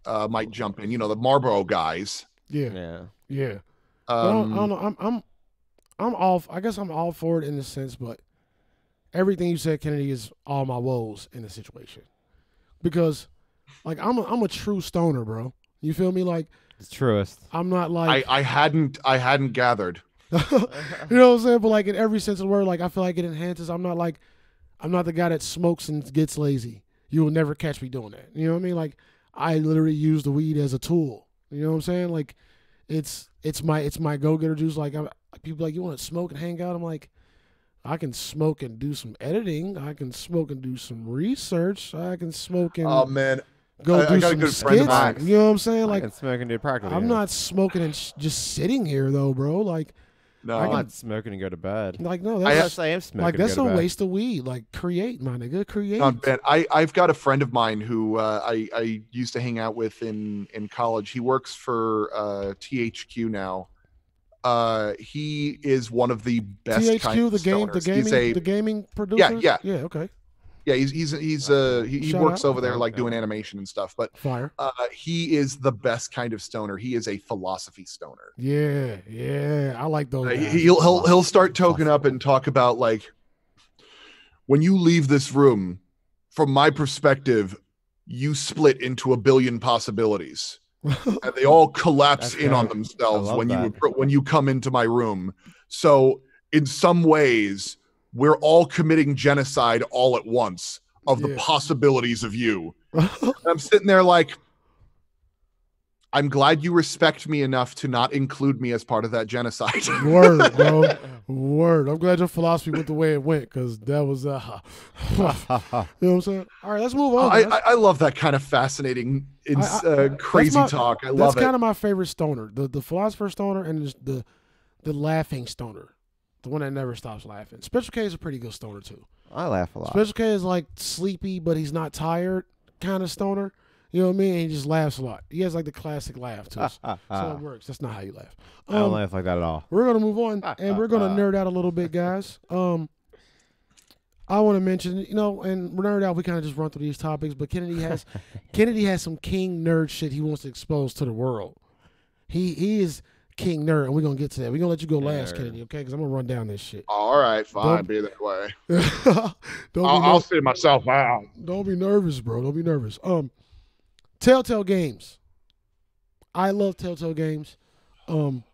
uh, might jump in. You know, the Marlboro guys. Yeah, Yeah. yeah. I, don't, I don't Um, know. I'm I'm I'm all. I guess I'm all for it in a sense, but everything you said, Kennedy, is all my woes in the situation. Because, like, I'm a, I'm a true stoner, bro. You feel me? Like, It's truest. I'm not like I I hadn't I hadn't gathered. you know what I'm saying. But like in every sense of the word, like I feel like it enhances. I'm not like I'm not the guy that smokes and gets lazy. You will never catch me doing that. You know what I mean? Like I literally use the weed as a tool. You know what I'm saying? Like it's it's my it's my go getter juice. Like I'm, like people like you want to smoke and hang out. I'm like I can smoke and do some editing. I can smoke and do some research. I can smoke and Oh man, go I- I do got a some good friend of skits. mine. You know what I'm saying? Like can smoke and do practically. I'm yeah. not smoking and sh- just sitting here though, bro. Like no. I'm can- not smoking and go to bed. like no, I that's Yes, I am smoking. like and that's go a bed. waste of weed. Like create, my nigga, create. Not bad. I I've got a friend of mine who uh, I I used to hang out with in in college. He works for uh, THQ now. Uh, he is one of the best. THQ, of the game, the gaming, a, the gaming producer. Yeah, yeah. yeah. Okay, yeah, he's he's he's uh he, he works out. over there like doing animation and stuff. But fire. uh, he is the best kind of stoner. He is a philosophy stoner. Yeah, yeah. I like those. Uh, he- he'll he'll he'll start toking up and talk about like when you leave this room, from my perspective, you split into a billion possibilities. and they all collapse That's in on themselves I love when you when you come into my room. So in some ways, we're all committing genocide all at once of the Yeah. possibilities of you. I'm sitting there like, I'm glad you respect me enough to not include me as part of that genocide. Word, bro. Word. I'm glad your philosophy went the way it went because that was, uh, you know what I'm saying? All right, let's move on. I. I, I love that kind of fascinating, ins- I- I- uh, crazy my- talk. I That's love it. kind of my favorite stoner. The the philosopher stoner and the the laughing stoner. The one that never stops laughing. Special K is a pretty good stoner too. I laugh a lot. Special K is like sleepy, but he's not tired kind of stoner. You know what I mean? And he just laughs a lot. He has like the classic laugh too. so it works. That's not how you laugh. I don't Um, laugh like that at all. we're gonna move on, and we're gonna nerd out a little bit, guys. Um, I want to mention, you know, and we're nerd out. We kind of just run through these topics, but Kennedy has Kennedy has some king nerd shit he wants to expose to the world. He he is king nerd, and we're gonna get to that. We're gonna let you go last, Nerd. Kennedy, okay? Because I'm gonna run down this shit. All right, fine, Don't- be that way. don't I'll, ner- I'll see myself out. don't be nervous, bro. Don't be nervous. Um, Telltale Games. I love Telltale Games. Um,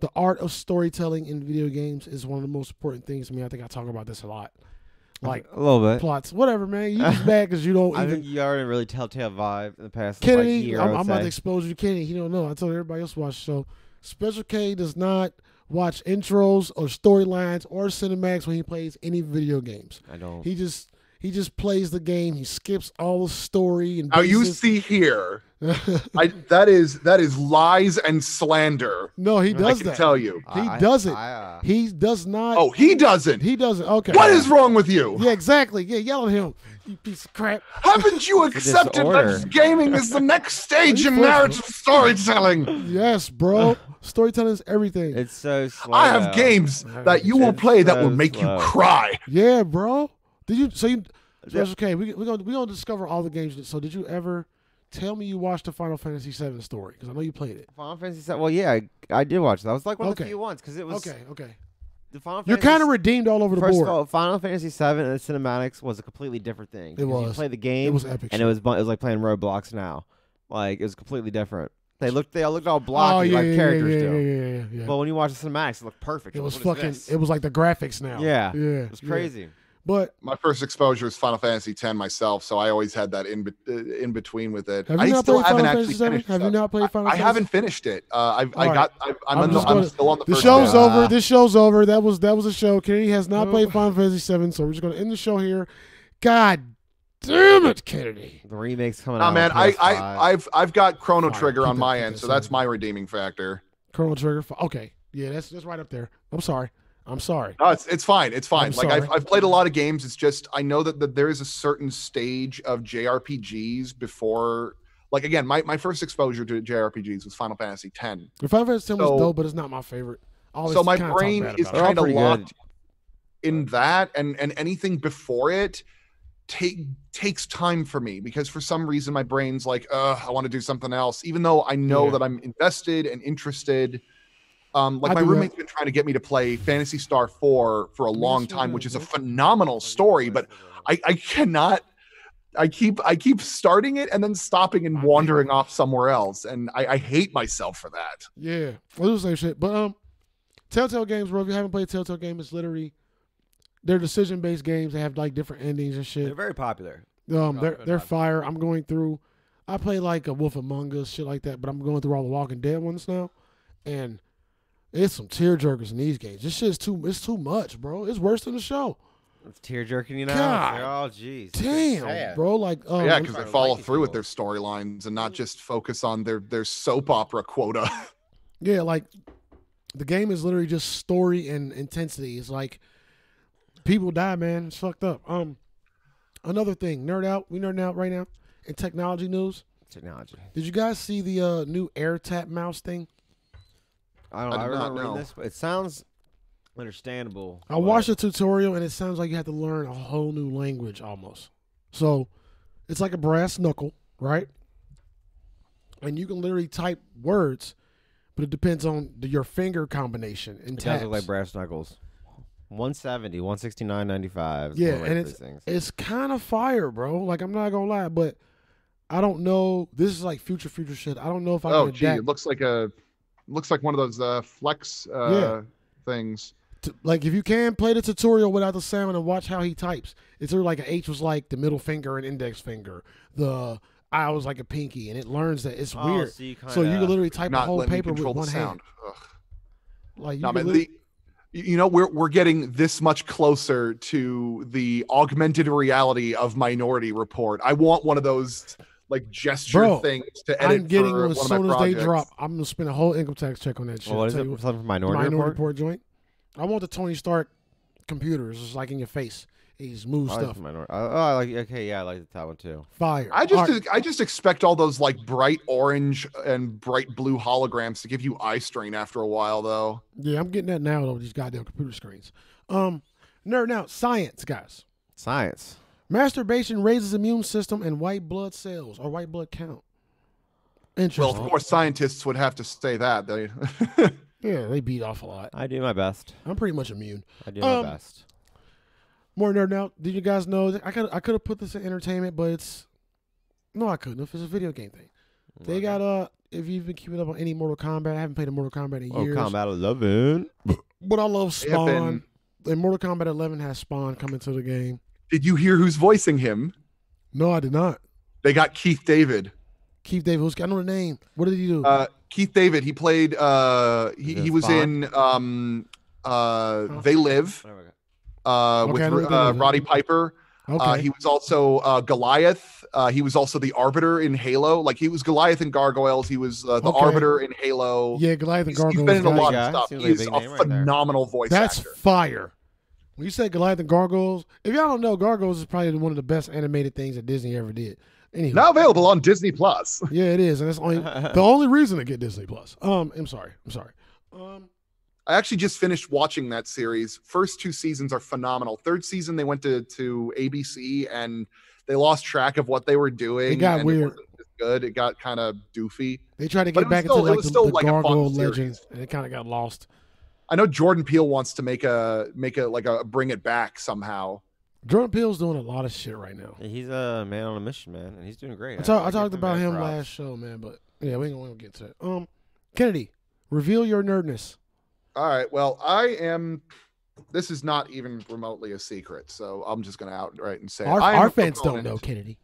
the art of storytelling in video games is one of the most important things to me. I think I talk about this a lot. Like a little bit. plots, whatever, man. You just mad because you don't I even. think you already really telltale vibe in the past Kennedy, like, year. I'm, I would I'm about to expose you to Kennedy. He don't know. I told everybody else to watch the show. Special K does not watch intros or storylines or cinematics when he plays any video games. I don't. He just he just plays the game. He skips all the story and. Now you see here, I that is that is lies and slander. no, he I does can that. tell you. he I- doesn't. Uh, he does not. Oh, he doesn't. he doesn't. Okay. What is wrong with you? Yeah, exactly. Yeah, yell at him. You piece of crap. Haven't you accepted that gaming is the next stage in narrative storytelling? Yes, bro. Storytelling is everything. it's so slow. I have games that you will It's play that will make slow. you cry. Yeah, bro. Did you? So you? Yeah. it's okay. We we gonna we gonna discover all the games. So did you ever tell me you watched the Final Fantasy VII story? Because I know you played it. Final Fantasy VII. Well, yeah, I, I did watch that. I was like one of Okay. the few ones because it was Okay, okay. the Final. You're kind of redeemed all over the First board. of all, Final Fantasy VII and the cinematics was a completely different thing. It was. You play the game, it was epic. and shit. it was it was like playing Roblox now. Like it was completely different. They looked they all looked all blocky oh, yeah, like yeah, characters yeah, do. yeah, yeah, yeah, yeah. But when you watch the cinematics, it looked perfect. it was Like, fucking. It was like the graphics now. Yeah. yeah. It was crazy. But My first exposure is Final Fantasy X myself, so I always had that in be- uh, in between with it. Have you I not still played haven't Final actually Fantasy VII? finished. Have you not played Final I, I haven't finished it. Uh, I've, I All got. I've, I'm, I'm in the, just I'm still on the, The first show's bit. over. Uh, This show's over. That was that was a show. Kennedy has not No. played Final Fantasy VII, so we're just gonna end the show here. God damn it, Kennedy. The remakes coming Nah, out. man, I, I I've I've got Chrono Fine, Trigger keep on that- my end, so that's my redeeming factor. Chrono Trigger. Okay, yeah, that's that's right up there. I'm sorry. I'm sorry. No, it's it's fine. It's fine. I'm like I've. I've played a lot of games. It's just I know that, that there is a certain stage of JRPGs before. Like again, my, my first exposure to JRPGs was Final Fantasy X. The Final Fantasy X was dope, but it's not my favorite. Always So my brain is about it. They're kind of pretty good. locked in that, and and anything before it take takes time for me because for some reason my brain's like, uh, I want to do something else, even though I know Yeah. that I'm invested and interested. Um, like I my do that. roommate's been trying to get me to play Phantasy Star 4 for a long time, which is a phenomenal story, but I, I cannot I keep I keep starting it and then stopping and wandering off somewhere else. And I, I hate myself for that. Yeah, well, it was the same shit. But um, Telltale games, bro. If you haven't played Telltale game, it's literally they're decision based games. They have like different endings and shit. They're very popular. Um, they're Good they're fire. I'm going through. I play like a Wolf Among Us, shit like that. But I'm going through all the Walking Dead ones now, and it's some tear jerkers in these games. This shit's too. It's too much, bro. It's worse than the show. It's tear jerking, you know. God. Oh, jeez. Damn, bro. Like, um, yeah, because they follow like through with their storylines and not just focus on their their soap opera quota. Yeah, like the game is literally just story and intensity. It's like people die, man. It's fucked up. Um, another thing, nerd out. We nerding out right now in technology news. Technology. Did you guys see the uh, new AirTap mouse thing? I don't I know. I, did not remember reading know. this, but it sounds understandable. I watched the tutorial and it sounds like you have to learn a whole new language almost. So it's like a brass knuckle, right? And you can literally type words, but it depends on the, your finger combination and It does taps. look like brass knuckles. 170, 169.95. is Yeah, and for these things. It's kind of fire, bro. Like I'm not gonna lie, but I don't know. This is like future future shit. I don't know if I Oh, can gee, adapt. it looks like a looks like one of those uh, flex uh, Yeah. things. to- like if you can play the tutorial without the sound and watch how he types. It's sort of like an H was like the middle finger and index finger. The I was like a pinky, and it learns that it's Oh, weird. so you So you can literally type a whole paper with control the one hand. sound. Ugh. Like you No, can man, the, you know, we're we're getting this much closer to the augmented reality of Minority Report. I want one of those like gesture Bro, things to edit I'm getting for them one as soon as they drop. I'm gonna spend a whole income tax check on that shit. Well, what is Tell it? you what- Something for the Minority, Minority Report? Report joint. I want the Tony Stark computers. It's like in your face. He's move I like stuff. the Minority. Oh, I like. Okay, yeah, I like that one too. Fire. I just All right. I just expect all those like bright orange and bright blue holograms to give you eye strain after a while, though. yeah, I'm getting that now though. These goddamn computer screens. Um, nerd now science guys. Science. Masturbation raises immune system and white blood cells or white blood count. Well, Interesting. of course, scientists would have to say that. They yeah, they beat off a lot. I do my best. I'm pretty much immune. I do Um, my best. More nerd now. Did you guys know that I could I could have put this in entertainment, but it's no, I couldn't. If it's a video game thing, they got uh. If you've been keeping up on any Mortal Kombat, I haven't played a Mortal Kombat in Oh, years. Combat 11. But I love They have Spawn. And Mortal Kombat 11 has Spawn coming to the game. Did you hear who's voicing him? No, I did not. They got Keith David. Keith David, who's I know the name. What did he do? Uh, Keith David. He played. Uh, he, he was Spawn? in. Um, uh, Huh? They Live. Uh, Okay, with uh. Roddy Piper. okay. Uh, he was also uh, Goliath. Uh, he was also the Arbiter in Halo. Like he was Goliath in Gargoyles. He was uh, the Okay. Arbiter in Halo. yeah, Goliath and He's, he's Gargoyles. been in a lot guy. of stuff. Seems He like a a name right there. phenomenal voice That's actor. fire. When you say Goliath and Gargoyles, if y'all don't know, Gargoyles is probably one of the best animated things that Disney ever did. Anyway, Now available on Disney Plus. yeah, it is, and that's only the only reason to get Disney Plus. Um, I'm sorry, I'm sorry. Um, I actually just finished watching that series. First two seasons are phenomenal. Third season they went to to ABC and they lost track of what they were doing. It got weird. wasn't good. It got kind of doofy. they tried to get it back still- into it like was the, still the like Gargoyle series. and it kind of got lost. I know Jordan Peele wants to make a make a like a bring it back somehow. Jordan Peele's doing a lot of shit right now. He's a man on a mission, man, and he's doing great. I, talk, I give talked about him props. last show, man, but yeah, we ain't gonna get to it. Um, Kennedy, reveal your nerdness. All right. Well, I am. This is not even remotely a secret, so I'm just gonna outright and say Our, our a fans don't know Kennedy.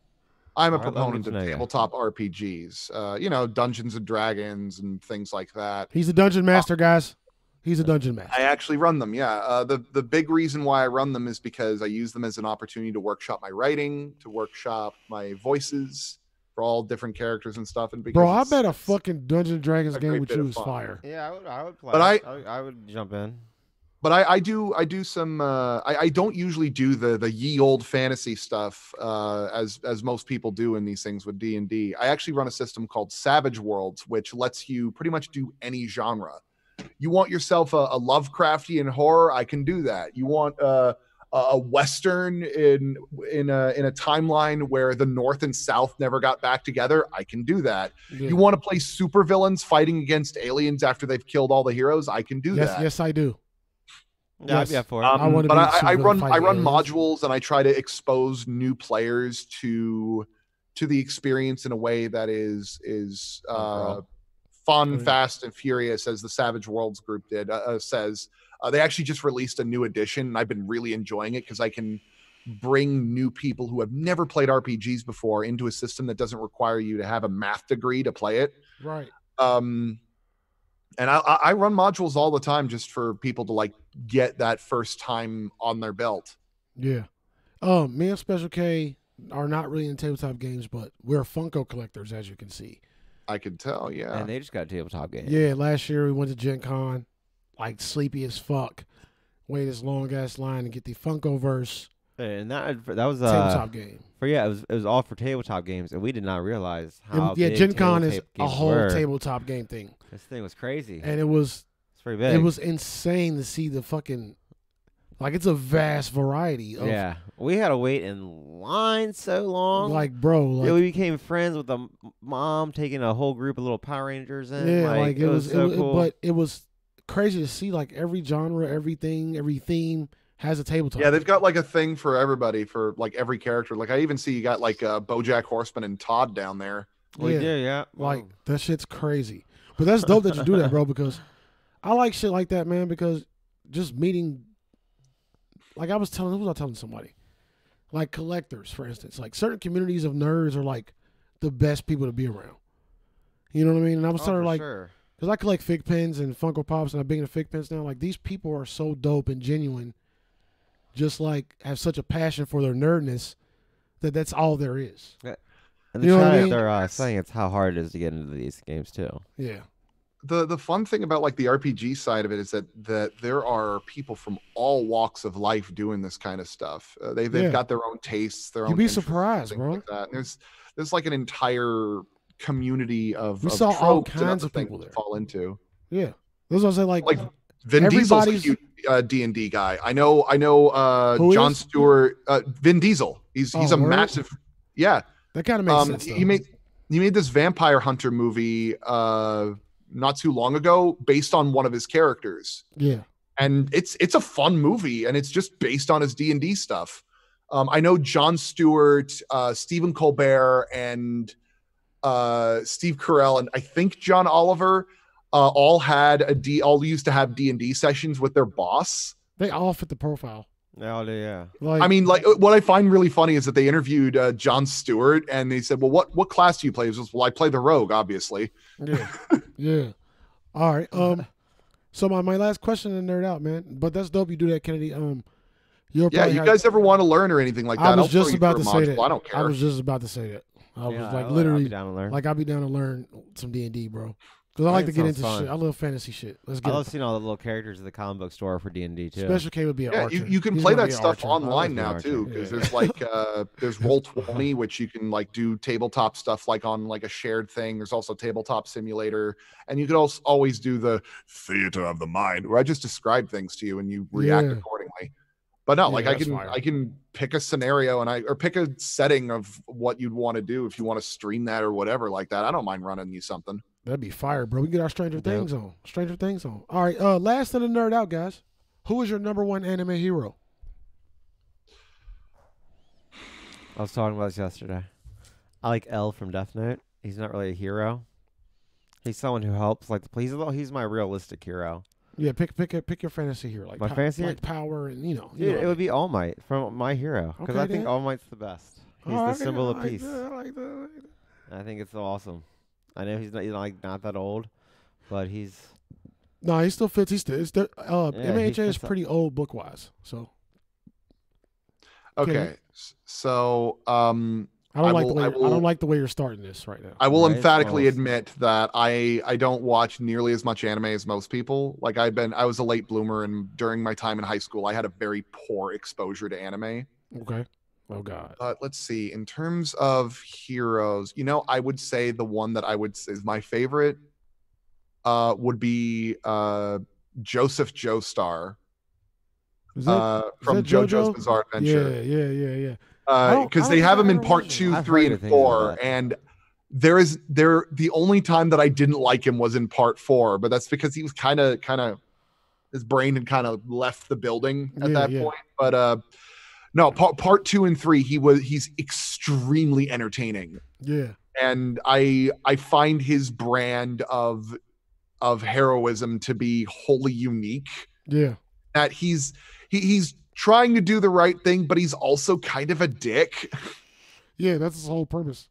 I'm a All right, let me proponent of to know ya. tabletop RPGs. Uh, you know, Dungeons and Dragons and things like that. He's a dungeon master, guys. He's a dungeon master. I actually run them. Yeah. Uh, the the big reason why I run them is because I use them as an opportunity to workshop my writing, to workshop my voices for all different characters and stuff. And because Bro, I bet a it's- fucking Dungeons Dragons game great with you is fire. Yeah, I would. I would play. But I- I, would- I would jump in. but I, I do I do some uh, I, I don't usually do the the ye old fantasy stuff uh, as as most people do in these things with D and D. I actually run a system called Savage Worlds, which lets you pretty much do any genre. You want yourself a, a Lovecraftian horror? I can do that. You want uh, a a western in in a in a timeline where the North and South never got back together? I can do that. Yeah. You want to play supervillains fighting against aliens after they've killed all the heroes? I can do yes, that. yes, I do. Yeah, Yes. I'd be up for it. Um, I wanna but I, I run I run aliens. modules and I try to expose new players to to the experience in a way that is is uh, Overall. Fun, yeah. fast, and furious, as the Savage Worlds group did uh, uh, says. Uh, they actually just released a new edition, and I've been really enjoying it because I can bring new people who have never played RPGs before into a system that doesn't require you to have a math degree to play it Right. um and I, I I run modules all the time just for people to like get that first time on their belt Yeah. Um, me and Special K are not really in tabletop games, but we're Funko collectors, as you can see. I can tell yeah and they just got a tabletop game. Yeah, last year we went to Gen Con, like sleepy as fuck. Wait this long ass line to get the Funko verse and that that was uh, tabletop game. for yeah, it was it was all for tabletop games, and we did not realize And, how yeah, big Gen Con is a whole were. tabletop game thing, This thing was crazy. and it was it's pretty big. it was insane to see the fucking like it's a vast variety of yeah, we had to wait in line so long. like bro like yeah, we became friends with a mom taking a whole group of little Power Rangers in. yeah like, like, it, was, so it, cool. but it was crazy to see like every genre, everything, every theme has a tabletop. Yeah, they've got like a thing for everybody for like every character. Like I even see you got like uh, BoJack Horseman and Todd down there. We Yeah. do, yeah. Like Whoa. that shit's crazy. But that's dope that you do that, bro, because I like shit like that, man, because just meeting like I was telling who was I telling somebody? Like collectors, for instance. Like certain communities of nerds are like the best people to be around. You know what I mean? And I was Oh, sort of for like sure. because I collect fig pins and Funko Pops, and I'm big into fig pins now. Like these people are so dope and genuine, just like have such a passion for their nerdness that that's all there is. Yeah. And You the know what I chat, mean? they're uh, saying it's how hard it is to get into these games too. Yeah, the the fun thing about like the RPG side of it is that that there are people from all walks of life doing this kind of stuff. Uh, they they've Yeah. got their own tastes, their You'd own. be surprised, bro. Like that. And there's there's like an entire community of, We of saw all kinds of people there. fall into. yeah. Those are like, Like Vin Diesel's a uh, D and D guy. I know. I know. Uh, Jon is? Stewart. Uh, Vin Diesel. He's he's Oh, a word? massive. Yeah. that kind of makes Um, sense. though. he made he made this vampire hunter movie uh not too long ago based on one of his characters. Yeah, and it's it's a fun movie and it's just based on his d&d stuff. Um, i know jon stewart uh, stephen colbert and uh, steve carell and i think john oliver uh, all had a d all used to have d&d sessions with their boss. They all fit the profile. They all do, yeah. Like, I mean, like what I find really funny is that they interviewed uh, Jon Stewart, and they said, "Well, what what class do you play?" He says, "Well, I play the rogue, obviously." yeah, yeah. All right. Um, so my, my last question to nerd out, man. But that's dope. You do that, Kennedy. Um, you'll Yeah, probably you have- guys ever want to learn or anything like that? I was I'll just about to say module. that. I don't care. I was just about to say that. I was like I'll, I'll literally, be down to learn. like I'll be down to learn some D and D, bro. Because I like to get into fun. shit. I love fantasy shit. Let's get. I get love it. seeing all the little characters at the comic book store for D and D too. Special K would be an yeah, archer. you, you can He's play that stuff archer. online now archer. too, because Yeah. there's like uh there's Roll Twenty, which you can like do tabletop stuff like on like a shared thing. There's also tabletop simulator, and you could also always do the theater of the mind, where I just describe things to you and you react Yeah. accordingly. But no, Yeah, like I can fire. I can pick a scenario and I or pick a setting of what you'd want to do if you want to stream that or whatever like that. I don't mind running you something. That'd be fire, bro. We get our Stranger. Things on. Stranger Things on. All right. Uh, last of the nerd out, guys. Who is your number one anime hero? I was talking about this yesterday. I like L from Death Note. He's not really a hero. He's someone who helps. Like he's a little, he's my realistic hero. Yeah, pick pick a, pick your fantasy hero, like My pow- fantasy like power, and you know. you Dude, know it would be All Might from My Hero because Okay, I think. All Might's the best. He's Oh, the symbol I of like peace. that, I like that, I like that. I think it's so awesome. I know he's not, he's like not that old, but he's No, he still fits. He's still. It's uh, Yeah, MHA is fits up. pretty old book wise, so Okay, Okay. so um I don't I like will- the way I I, don't like the way you're starting this right now. I will Right, emphatically almost. admit that I I don't watch nearly as much anime as most people. Like I've been I was a late bloomer and during my time in high school I had a very poor exposure to anime. Okay. Oh God. But let's see in terms of heroes, you know, I would say the one that I would say is my favorite uh would be uh Joseph Joestar Is that, uh from that JoJo's JoJo? Bizarre Adventure. yeah, yeah, yeah. I don't- because I they have think them in part two, I've three, and good things about four, and there is there the only time that I didn't like him was in part four, but that's because he was kind of kind of his brain had kind of left the building at Yeah, that yeah. point. But uh no, part part two and three, he was he's extremely entertaining, Yeah. and I I find his brand of of heroism to be wholly unique Yeah. that he's he, he's trying to do the right thing, but he's also kind of a dick. Yeah, that's his whole purpose.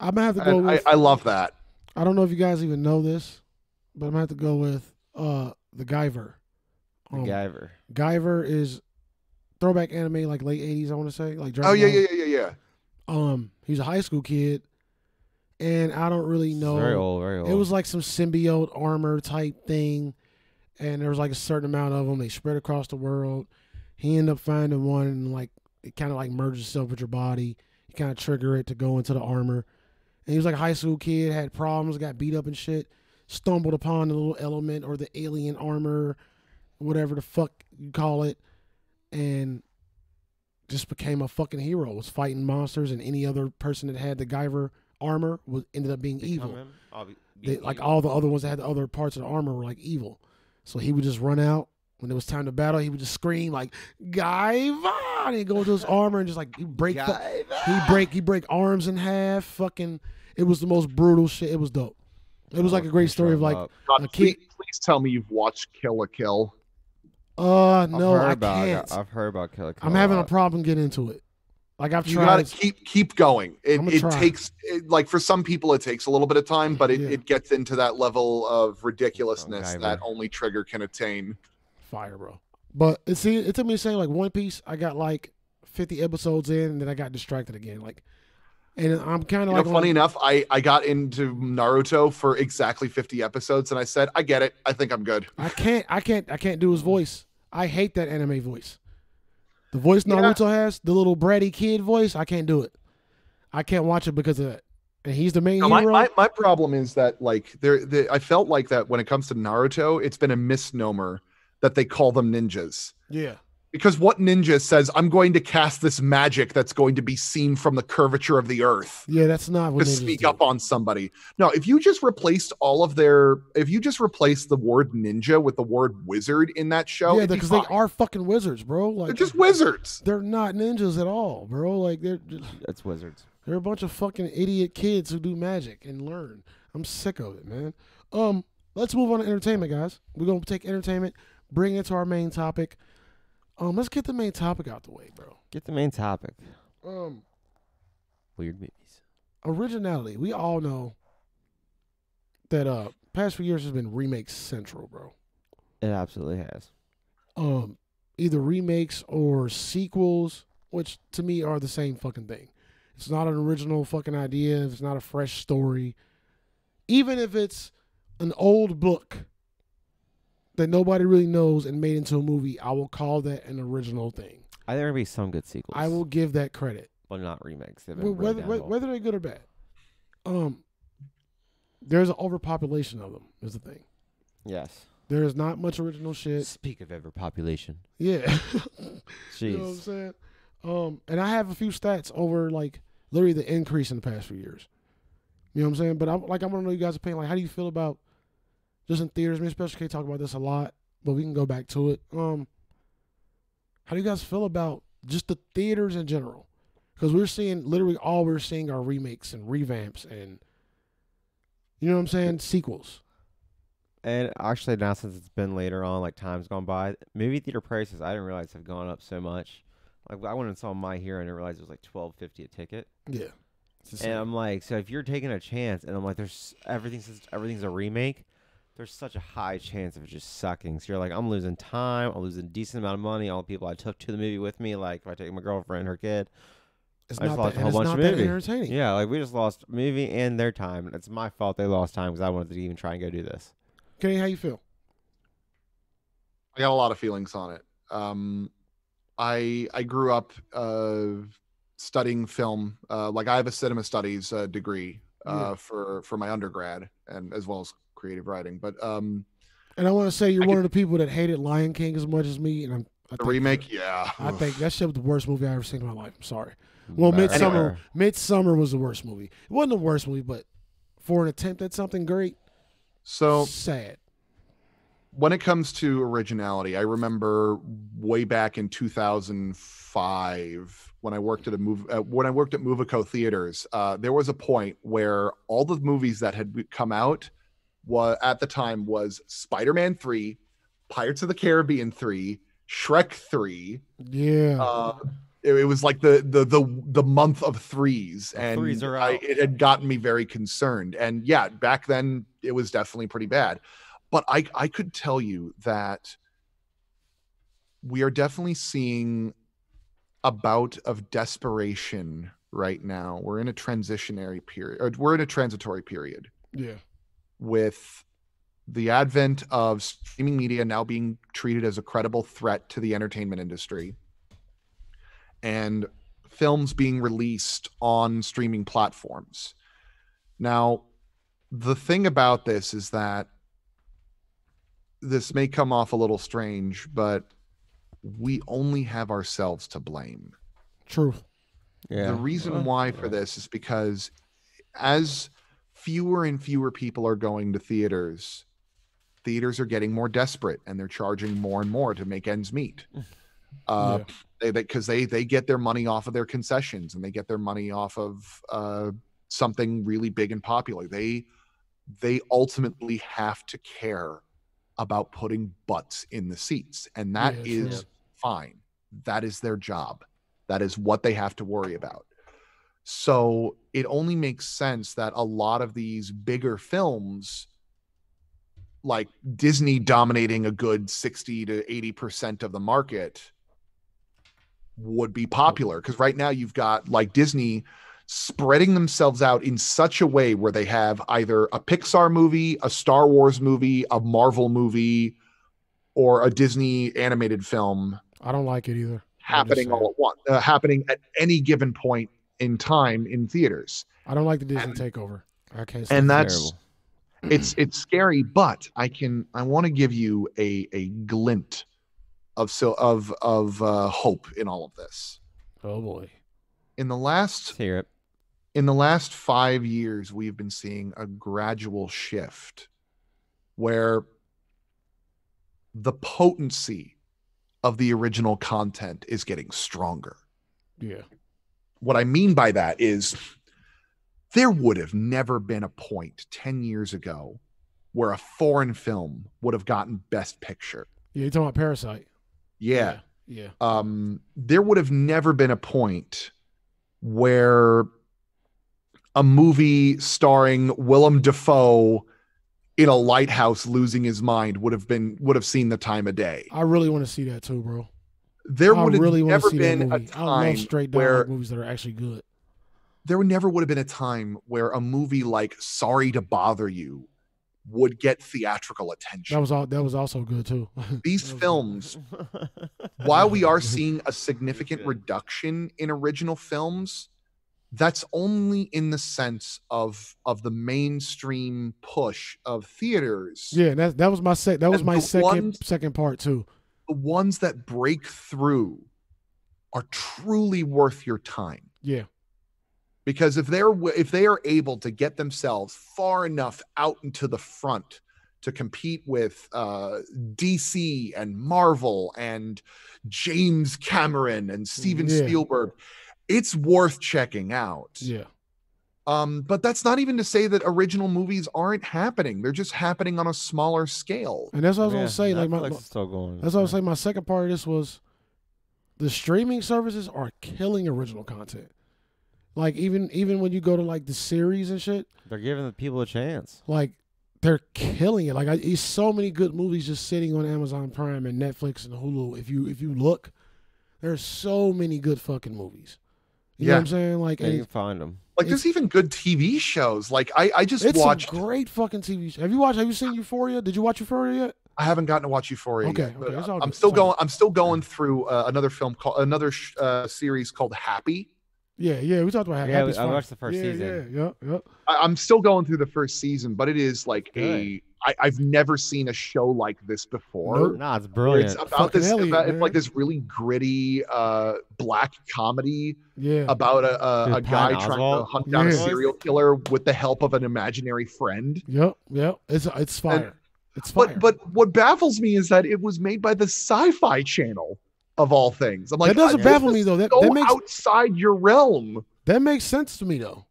I'm gonna have to go And I, with. I love that. I don't know if you guys even know this, but I'm gonna have to go with uh the Guyver. Um, MacGyver. Guyver is throwback anime like late '80s. I want to say like. Oh Dragon yeah, Ball. yeah, yeah, yeah, yeah. Um, he's a high school kid, and I don't really know. Very old, very old. It was like some symbiote armor type thing, and there was like a certain amount of them. They spread across the world. He ended up finding one, and like it kind of like merges itself with your body. You kind of trigger it to go into the armor. And he was like a high school kid, had problems, got beat up and shit. Stumbled upon the little element or the alien armor, whatever the fuck you call it, and just became a fucking hero. Was fighting monsters, and any other person that had the Guyver armor was ended up being Become evil. him? I'll be- they, like all the other ones that had the other parts of the armor were like evil. So he would just run out when it was time to battle. He would just scream like Guyver, and he'd go into his armor and just like he break, fu- he break, he break arms in half. Fucking, it was the most brutal shit. It was dope. It was like a great story of like, Up. God, A please, please tell me you've watched Kill la Kill. Uh, no, I about, can't. I've heard about Killer. I'm having a problem getting into it. Like I've You tried. gotta keep keep going. It, it try. takes it, like for some people it takes a little bit of time, but it, Yeah. it gets into that level of ridiculousness Okay, that bro. only Trigger can attain. fire, bro. But it see, it took me saying like One Piece. I got like 50 episodes in, and then I got distracted again. Like, and I'm kind of like, know, funny on- enough, I I got into Naruto for exactly 50 episodes, and I said, I get it. I think I'm good. I can't, I can't, I can't do his voice. I hate that anime voice. The voice Yeah. Naruto has, the little bratty kid voice, I can't do it. I can't watch it because of that. And he's the main No, my, hero. my my problem is that like there, the, I felt like that when it comes to Naruto, it's been a misnomer that they call them ninjas. yeah, Because what ninja says, I'm going to cast this magic that's going to be seen from the curvature of the earth yeah, that's not to what they sneak up on somebody. No, if you just replaced all of their, if you just replaced the word ninja with the word wizard in that show, Yeah, it'd be because they are fucking wizards, bro. Like They're just wizards. They're not ninjas at all, bro. Like they're just, It's wizards. they're a bunch of fucking idiot kids who do magic and learn. I'm sick of it, man. Um, let's move on to entertainment, guys. We're gonna take entertainment, bring it to our main topic. Um, let's get the main topic out the way, bro. Get the main topic. Um, Weird movies. originality. We all know that uh past few years has been remake central, bro. It absolutely has. um either remakes or sequels, which to me are the same fucking thing. It's not an original fucking idea, it's not a fresh story. Even if it's an old book that nobody really knows and made into a movie, I will call that an original thing. I there will be some good sequels. I will give that credit. but not remakes. They've Wh- been really whether, whether they're good or bad. Um there's an overpopulation of them, is the thing. yes. There is not much original shit. Speak of overpopulation. Yeah. Jeez. You know what I'm saying? Um, and I have a few stats over like literally the increase in the past few years. You know what I'm saying? But I'm like I want to know you guys' opinion. Like, how do you feel about just in theaters? Me and Special K talk about this a lot, but we can go back to it. Um, how do you guys feel about just the theaters in general? Because we're seeing literally all we're seeing are remakes and revamps and you know what I'm saying, sequels. And actually, now since it's been later on, like time's gone by, movie theater prices I didn't realize have gone up so much. Like I went and saw My Hero and I didn't it was like twelve fifty a ticket. Yeah. And. I'm like, so if you're taking a chance, and I'm like, there's everything since everything's a remake, there's such a high chance of it just sucking. So you're like, I'm losing time, I'm losing a decent amount of money. All the people I took to the movie with me, like if I take my girlfriend, her kid, It's I just not lost that, a whole and it's bunch not of that movie. entertaining. yeah, like we just lost movie and their time. And it's my fault they lost time because I wanted to even try and go do this. Kenny, how you feel? I got a lot of feelings on it. Um, I I grew up uh, studying film. Uh, like I have a cinema studies uh, degree uh, Yeah. for for my undergrad and as well as creative writing. But um, And I want to say you're I one could- of the people that hated Lion King as much as me, and I'm I the think- remake, yeah, I think that shit was the worst movie I ever seen in my life. I'm sorry. Well, Anyway. Midsommar, Midsommar was the worst movie. It wasn't the worst movie, but for an attempt at something great, So sad. when it comes to originality, I remember way back in 2005 when I worked at a move uh, when I worked at Movico Theaters. Uh, there was a point where all the movies that had come out was at the time was Spider-Man 3, Pirates of the Caribbean 3, Shrek 3. Yeah, Uh, it, it was like the the the the month of threes, and threes are I, it had gotten me very concerned. And yeah, back then it was definitely pretty bad. But I I could tell you that we are definitely seeing a bout of desperation right now. We're in a transitionary period, or we're in a transitory period yeah, with the advent of streaming media now being treated as a credible threat to the entertainment industry and films being released on streaming platforms. Now, the thing about this is that this may come off a little strange, but we only have ourselves to blame. True. yeah. The reason Well, why for this is because as fewer and fewer people are going to theaters, theaters are getting more desperate and they're charging more and more to make ends meet. Uh, Yeah. they because they, they get their money off of their concessions and they get their money off of uh, something really big and popular. They they ultimately have to care about putting butts in the seats, and that Yeah, is sure. fine. That is their job. That is what they have to worry about. So it only makes sense that a lot of these bigger films, like Disney dominating a good 60 to 80% of the market, would be popular. Because right now you've got like Disney spreading themselves out in such a way where they have either a Pixar movie, a Star Wars movie, a Marvel movie, or a Disney animated film I don't like it either. Happening all at once, uh, happening at any given point in time in theaters. I don't like the Disney And- takeover. Okay, can't. And that's Terrible. it's it's scary, but I can I want to give you a a glint of so of of uh, hope in all of this. oh boy. In the last Let's hear it. in the last five years, we've been seeing a gradual shift where the potency of the original content is getting stronger. Yeah. What I mean by that is there would have never been a point 10 years ago where a foreign film would have gotten best picture. Yeah. You talking about Parasite? Yeah. Yeah. um, there would have never been a point where a movie starring Willem Dafoe in a lighthouse losing his mind would have been would have seen the time of day. I really want to see that too, bro. There would have really want never to been a movie. I love time straight where movies that are actually good. there never would have been a time where a movie like Sorry to Bother You would get theatrical attention. That was all. That was also good too. These films while we are seeing a significant reduction in original films that's only in the sense of of the mainstream push of theaters Yeah, that that was my sec. That was And my second ones- second part too. The ones that break through are truly worth your time Yeah. because if they're if they are able to get themselves far enough out into the front to compete with uh, DC and Marvel and James Cameron and Steven Yeah. Spielberg, it's worth checking out. Yeah. Um, but that's not even to say that original movies aren't happening; they're just happening on a smaller scale. And that's what I was Yeah, gonna say. Like my, my- still going. that's what I was saying. My second part of this was the streaming services are killing original content. Like even even when you go to like the series and shit, They're giving the people a chance. like they're killing it. Like I it's so many good movies just sitting on Amazon Prime and Netflix and Hulu. If you if you look, there's so many good fucking movies. You know Yeah. what I'm saying? Like Yeah, you can find them. Like there's even good TV shows. Like I, I just it's watched. great fucking TV. Show. Have you watched? Have you seen Euphoria? Did you watch Euphoria yet? I haven't gotten to watch Euphoria Okay, yet, okay, I'm still all going. I'm still going through uh, another film called another sh- uh, series called Happy. Yeah, yeah. We talked about Happy. Yeah, Happy's I fine. watched the first yeah, season. Yeah, yeah, yeah. I, I'm still going through the first season, but it is like a. I, I've never seen a show like this before. Nope. Nah, it's brilliant. It's about Fucking this. Elliot, about, it's like this really gritty uh, black comedy Yeah. about a, a, Dude, a guy Patton trying to hunt down a serial killer with the help of an imaginary friend. Yep, yep. It's it's fire. it's fire. But but what baffles me is that it was made by the Sci-Fi Channel of all things. I'm like, that doesn't uh, baffle me though. That so that makes outside your realm. that makes sense to me though.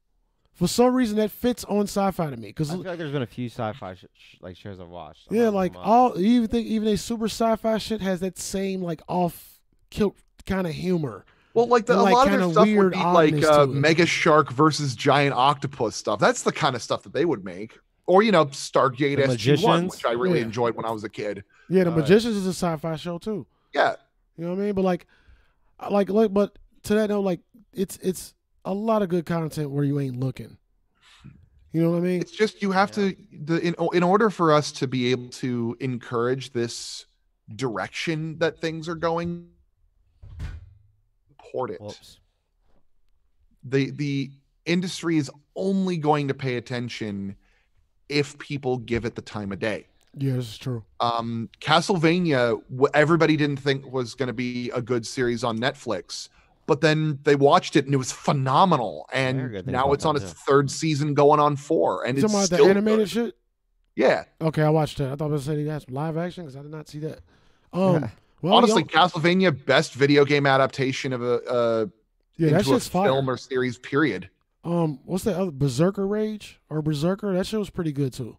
For some reason, that fits on sci-fi to me. I Because feel like there's been a few sci-fi sh- sh- like shows I've watched. yeah, like all you even think even a super sci-fi shit has that same like off kilt kind of humor. Well, like the, And, a like, lot of their kinda stuff would be like uh. Mega Shark versus Giant Octopus stuff. That's the kind of stuff that they would make. Or you know, Stargate The SG One, which I really Yeah. enjoyed when I was a kid. Yeah, the Right. Magicians is a sci-fi show too. Yeah, You know what I mean? But like, like, like, but to that note, like, it's it's a lot of good content where you ain't looking. You know what I mean? it's just you have to the in in order for us to be able to encourage this direction that things are going. Port it. Whoops. the the industry is only going to pay attention if people give it the time of day. Yeah, this is true. Um, Castlevania, what everybody didn't think was going to be a good series on Netflix, but then they watched it and it was phenomenal. And now it's on its too. third season, going on four, and You it's talking about still the animated good. shit? Yeah, Okay, I watched that. I thought I was saying that's live action because I did not see that. Um, Yeah. well, honestly, y'all- Castlevania best video game adaptation of a uh, yeah, that into a shit's fire. film or series. Period. Um, what's that other Berserker Rage or Berserker? That shit was pretty good too.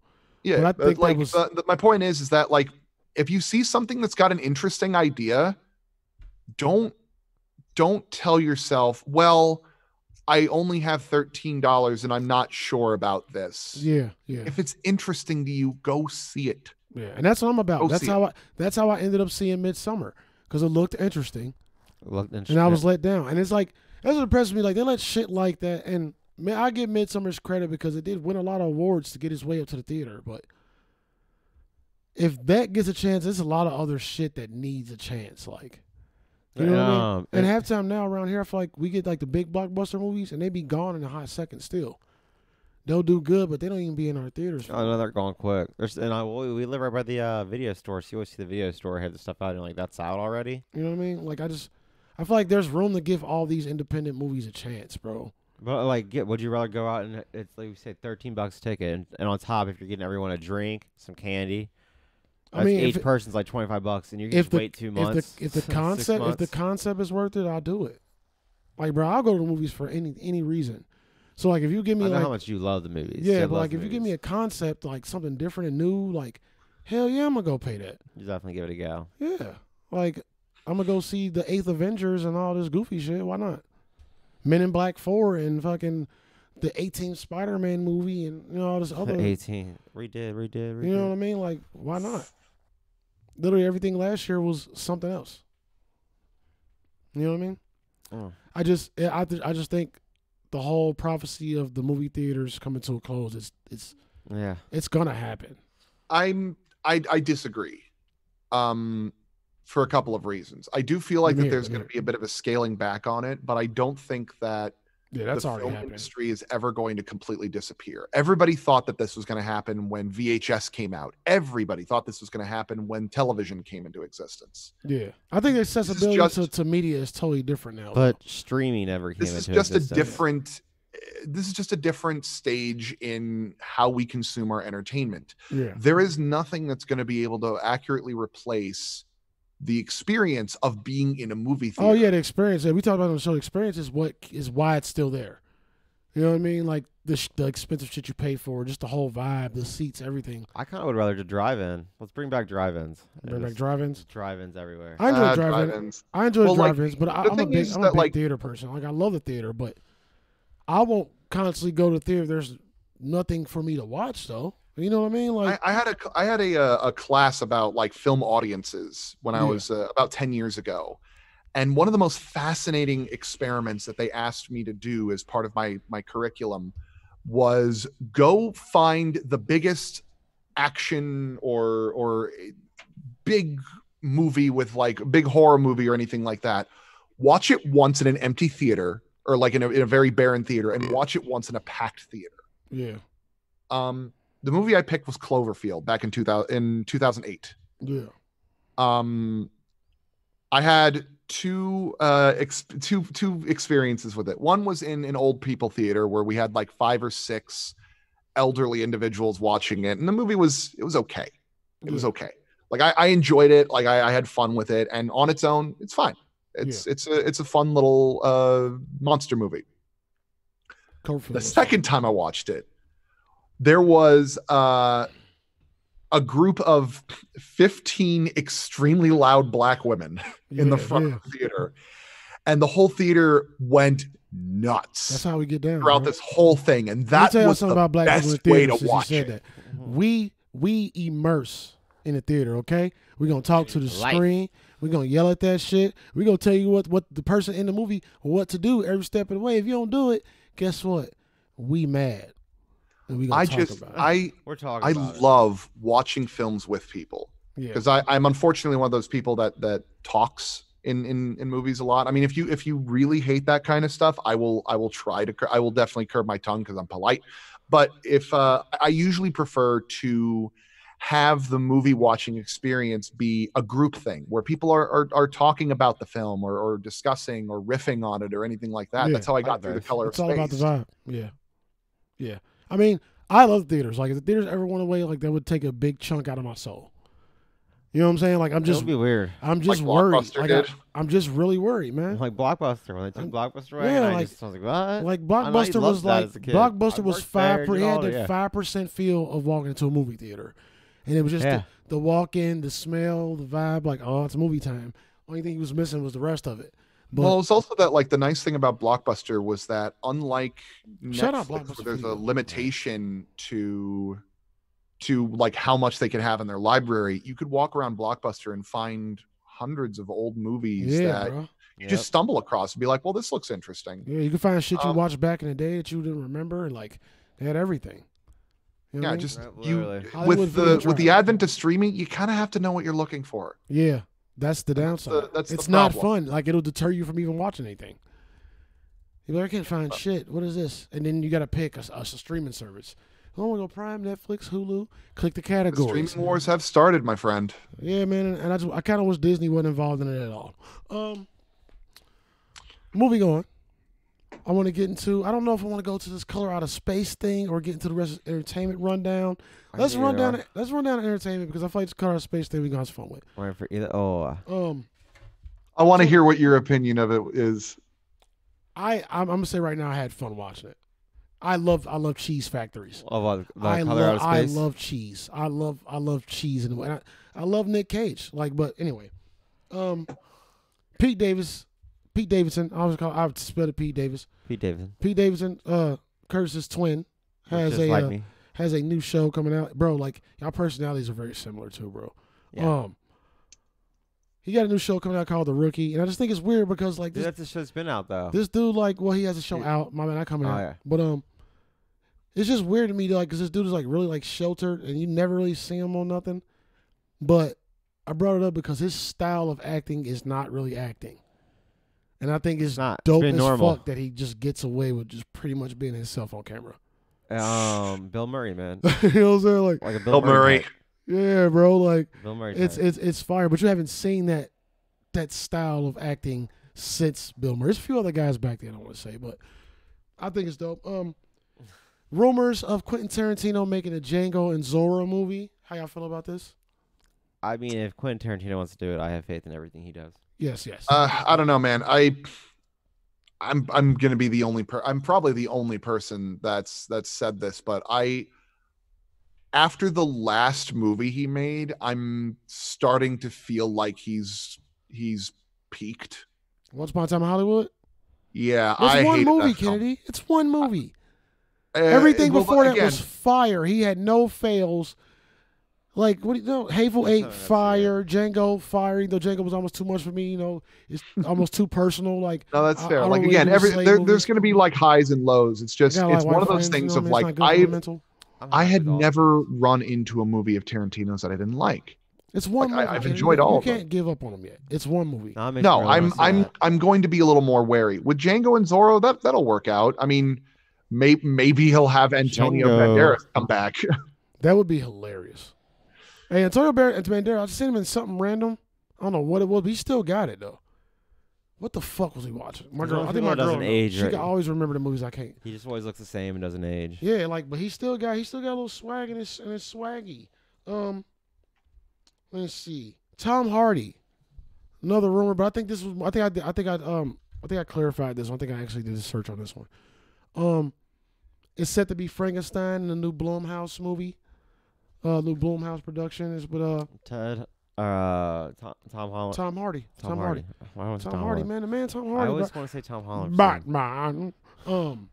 Yeah, But I think like was- the- the- my point is, is that like if you see something that's got an interesting idea, don't don't tell yourself, well, I only have thirteen dollars and I'm not sure about this. Yeah, yeah, If it's interesting to you, go see it. yeah. And that's what I'm about. Go that's see how I. That's how I ended up seeing Midsommar because it looked interesting, Looked interesting, and I was let down. And it's like that's what impressed me. Like they let shit like that, and man, I give Midsommar's credit because it did win a lot of awards to get its way up to the theater. But if that gets a chance, there's a lot of other shit that needs a chance. Like. You know what I mean? Um, And it- halftime now around here, I feel like we get like the big blockbuster movies, and they be gone in a hot second. Still, they'll do good, but they don't even be in our theaters. for Oh no, they're gone quick. There's and I we we live right by the uh, video store, so you always see the video store have the stuff out and like that's out already. You know what I mean? Like I just, I feel like there's room to give all these independent movies a chance, bro. But like, get would you rather go out and it's like we say thirteen bucks a ticket, and, and on top if you're getting everyone a drink, some candy. I mean, each it- person's like twenty five bucks, and you can just the- wait two if months. the if the concept if the concept is worth it, I'll do it. Like, bro, I'll go to the movies for any any reason. So like, if you give me I know like how much you love the movies. yeah, but like if you give me a concept like something different and new, like hell yeah, I'm gonna go pay that. you definitely give it a go. Yeah. Like I'm gonna go see the Eighth Avengers and all this goofy shit. Why not? Men in Black Four and fucking the 18 Spider-Man movie and you know all this other. Eighteen, redid, redid, redid. You know what I mean? Like why not? Literally everything last year was something else. You know what I mean? Oh. I just I th- I just think the whole prophecy of the movie theaters coming to a close is it's Yeah. it's gonna happen. I'm I I disagree. Um for a couple of reasons. I do feel like Yeah, that there's yeah. going to be a bit of a scaling back on it, but I don't think that Yeah, that's the film happening. industry is ever going to completely disappear. Everybody thought that this was going to happen when VHS came out. Everybody thought this was going to happen when television came into existence. Yeah, I think accessibility just- to, to media is totally different now. But streaming never came This is into just a different eh, this is just a different stage in how we consume our entertainment. yeah, There is nothing that's going to be able to accurately replace the experience of being in a movie theater. Oh yeah, the experience. Yeah, we talked about on the show. Experience is what is why it's still there. You know what I mean? Like the sh- the expensive shit you pay for, just the whole vibe, the seats, everything. I kind of would rather to drive in. Let's bring back drive-ins. Bring back drive-ins. drive-ins everywhere. I enjoy Uh, drive-in. drive-ins. I enjoy Well, drive-ins, but I, the I'm a thing big is I'm a big like- theater person. Like I love the theater, but I won't constantly go to theater. There's nothing for me to watch though. You know what I mean? Like I, I had a I had a uh, a class about like film audiences when I Yeah. was uh, about ten years ago, and one of the most fascinating experiments that they asked me to do as part of my my curriculum was go find the biggest action or or big movie with like big horror movie or anything like that. Watch it once in an empty theater or like in a, in a very barren theater, and watch it once in a packed theater. yeah, Um, the movie I picked was Cloverfield back in 2000 in 2008. yeah, Um, I had two uh ex- two two experiences with it. One was in an old people theater where we had like five or six elderly individuals watching it, and the movie was it was okay. It was okay. Like I, I enjoyed it. Like I, I had fun with it, and on its own, it's fine. It's it's a it's a fun little uh monster movie. Cloverfield The second time I watched it, there was uh, a group of 15 extremely loud black women in the front yeah. of the theater. And the whole theater went nuts That's how we get down. throughout bro. this whole thing. And Let me that tell was something the about black people in best the way to watch said it. that. We we immerse in the theater. Okay, we're gonna talk to the Life. screen. We're gonna yell at that shit. We're gonna tell you what what the person in the movie what to do every step of the way. If you don't do it, guess what? We mad. And we I talk just, about it. I, We're talking. I about it. love watching films with people. yeah. because I I'm unfortunately one of those people that that talks in in in movies a lot. I mean, if you if you really hate that kind of stuff, I will I will try to I will definitely curb my tongue because I'm polite. But if uh, I usually prefer to have the movie watching experience be a group thing where people are are, are talking about the film or, or discussing or riffing on it or anything like that. Yeah, That's how I I got through the bet. color It's of all space. about the vibe. Yeah, yeah. I mean, I love theaters. Like if the theaters ever went away, like that would take a big chunk out of my soul. You know what I'm saying? Like I'm Just just, be weird. I'm just Like worried. Like I, did. I'm just really worried, man. Like Blockbuster when they took I'm- Blockbuster away, yeah, and I like- just I was like, what? Like I know you Blockbuster was like as a kid. Blockbuster I was five. Per, did it had all that, that yeah. five percent feel of walking into a movie theater, and it was just Yeah. the, the walk in, the smell, the vibe. Like oh, it's movie time. Only thing he was missing was the rest of it. But well, it's also that like the nice thing about Blockbuster was that unlike Shout out Netflix, Blockbuster where there's a limitation to to like how much they could have in their library, you could walk around Blockbuster and find hundreds of old movies yeah, that bro. you Yep. just stumble across and be like, well, this looks interesting. Yeah, you can find shit you Um, watched back in the day that you didn't remember, and like they had everything. You know Yeah, I mean? just Right, you. Hollywood with the with the advent of streaming, you kind of have to know what you're looking for. yeah, that's the That's downside. the- that's the it's not fun. Like it'll deter you from even watching anything. You're like, I can't find shit. What is this? And then you got to pick a, a streaming service. I want to go Prime, Netflix, Hulu. Click the The categories. streaming wars have started, my friend. Yeah, man, and I just I kind of wish Disney wasn't involved in it at all. Um, moving on. I want to get into. I don't know if I want to go to this color out of space thing or get into the rest of entertainment rundown. Let's run down. are. Let's run down entertainment because I feel like this color out of space thing we gonna have fun with. Waiting for either. Oh, uh, Um, I want to hear what your opinion of it is. I I'm, I'm gonna say right now I had fun watching it. I love I love cheese factories. of uh, the I color out love of I love cheese. I love I love cheese and I, I love Nick Cage. Like, but anyway, um, Pete Davis, Pete Davidson. I was call I would spell it Pete Davis. Pete Davidson. Pete Davidson, uh, Curtis's twin, has a like uh, has a new show coming out, bro. Like y'all personalities are very similar too, bro. Yeah. Um, he got a new show coming out called The Rookie, and I just think it's weird because like Dude, this that's the show's been out though. this dude like well he has a show out. My man, not coming Oh, out, yeah. but um. It's just weird to me, like, because this dude is like really like sheltered, and you never really see him on nothing. But I brought it up because his style of acting is not really acting, and I think it's not. Dope been as normal. fuck that he just gets away with just pretty much being himself on camera. Um, Bill Murray, man. you know what I'm saying? Like, Like a Bill, Bill Murray. type. yeah, bro, like Bill Murray. it's type. it's it's fire, but you haven't seen that that style of acting since Bill Murray. There's a few other guys back there I don't want to say, but I think it's dope. Um, rumors of Quentin Tarantino making a Django and Zorro movie. How y'all feel about this? I mean, if Quentin Tarantino wants to do it, I have faith in everything he does. Yes, yes. Uh, I don't know, man. I I'm I'm gonna be the only per. I'm probably the only person that's that's said this, but I after the last movie he made, I'm starting to feel like he's he's peaked. Once Upon a Time in Hollywood. Yeah, It's I one movie, film. Kennedy. It's one movie. Uh, Everything well, before that was fire. He had no fails. Like what do you know? Hateful That's Eight, not- that's- fire. Django, fire. Though Django was almost too much for me. You know, it's almost too personal. Like No, that's fair. I don't like really again, do every there, there's going to be like highs and lows. It's just I got, it's like, one of those friends, things you know of what I mean? like It's not good for I. I'm I happy had never run into a movie of Tarantino's that I didn't like. It's one Like, I- movie. I've enjoyed You- all You of them. can't give up on them yet. It's one movie. No, it makes No, I'm I'm that. I'm going to be a little more wary with Django and Zorro. That that'll work out. I mean, may, maybe he'll have Antonio Django. Banderas come back. That would be hilarious. Hey, Antonio Bar- Banderas, I just seen him in something random. I don't know what it was, but he still got it though. What the fuck was he watching? My girl, I think my girl doesn't age She right. can always remember the movies I can't. He just always looks the same and doesn't age. Yeah, like, but he still got he still got a little swag in his in his swaggy. Um, let's see, Tom Hardy, another rumor, but I think this was I think I did, I think I um I think I clarified this. one. I think I actually did a search on this one. Um, it's set to be Frankenstein in the new Blumhouse movie. Uh, new Blumhouse production is with uh Ted, uh, Tom, Tom Holland. Tom Hardy. Tom, Tom, Hardy. Hardy. Why was it Tom, Hardy, man, the man Tom Hardy. I Hardy. always bro. want to say Tom Holland. for some- Batman. Um,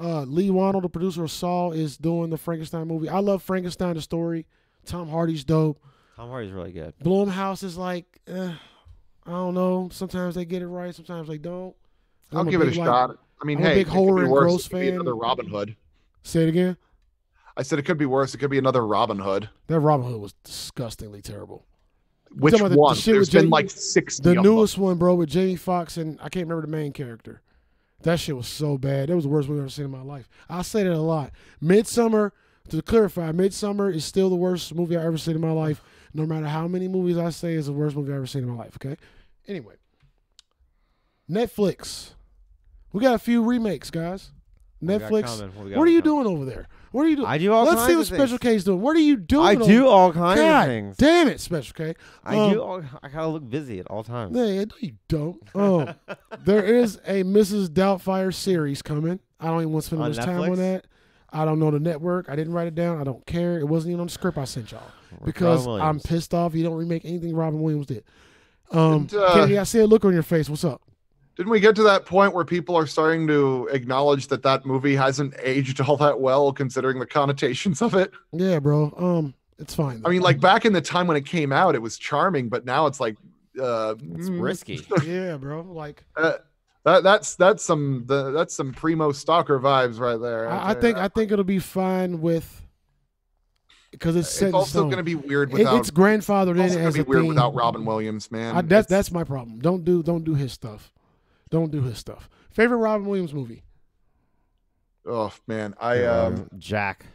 uh, Leigh Whannell, the producer of Saw, is doing the Frankenstein movie. I love Frankenstein, the story. Tom Hardy's dope. Tom Hardy's really good. Blumhouse is like, eh, I don't know. Sometimes they get it right, sometimes they don't. I'll I'm give it a like- shot. I mean, I'm a hey, big it could horror be and worse. gross It could be fan. another Robin Hood. Say it again. I said it could be worse. It could be another Robin Hood. That Robin Hood was disgustingly terrible. Which talking about the- the one? shit There's with been Jamie- like sixty. The of them. newest one, bro, with Jamie Foxx and I can't remember the main character. That shit was so bad. That was the worst movie I've ever seen in my life. I say that a lot. Midsommar to clarify, Midsommar is still the worst movie I've ever seen in my life. No matter how many movies I say is the worst movie I've ever seen in my life. Okay. Anyway, Netflix. We got a few remakes, guys. What we got Netflix. What we got What are you coming? doing over there? What are you doing? I do all kinds of things. Let's kinds see of what Special things. K's doing. What are you doing? I over- do all kinds God of things. damn it, Special K. I Um, do. All, I gotta look busy at all times. Yeah, no, you don't. Oh, there is a Mrs. Doubtfire series coming. I don't even want to spend On much time on Netflix? that. I don't know the network. I didn't write it down. I don't care. It wasn't even on the script I sent y'all because Robin I'm pissed off. You don't remake anything Robin Williams did. Um, Didn't, uh, Kennedy, I see a look on your face. What's up? Didn't we get to that point where people are starting to acknowledge that that movie hasn't aged all that well, considering the connotations of it? Yeah, bro. Um, it's fine. I mean, like back in the time when it came out, it was charming, but now it's like, uh, It's mm, risky. yeah, bro. Like, uh, that that's that's some the, that's some primo stalker vibes right there. I, I think I think it'll be fine with because it's set it's also going to be weird It- without. it's grandfathered also in gonna as be a weird thing. without Robin Williams, man. I, that's It's- that's my problem. Don't do don't do his stuff. Don't do his stuff. Favorite Robin Williams movie? oh man, I um Jack.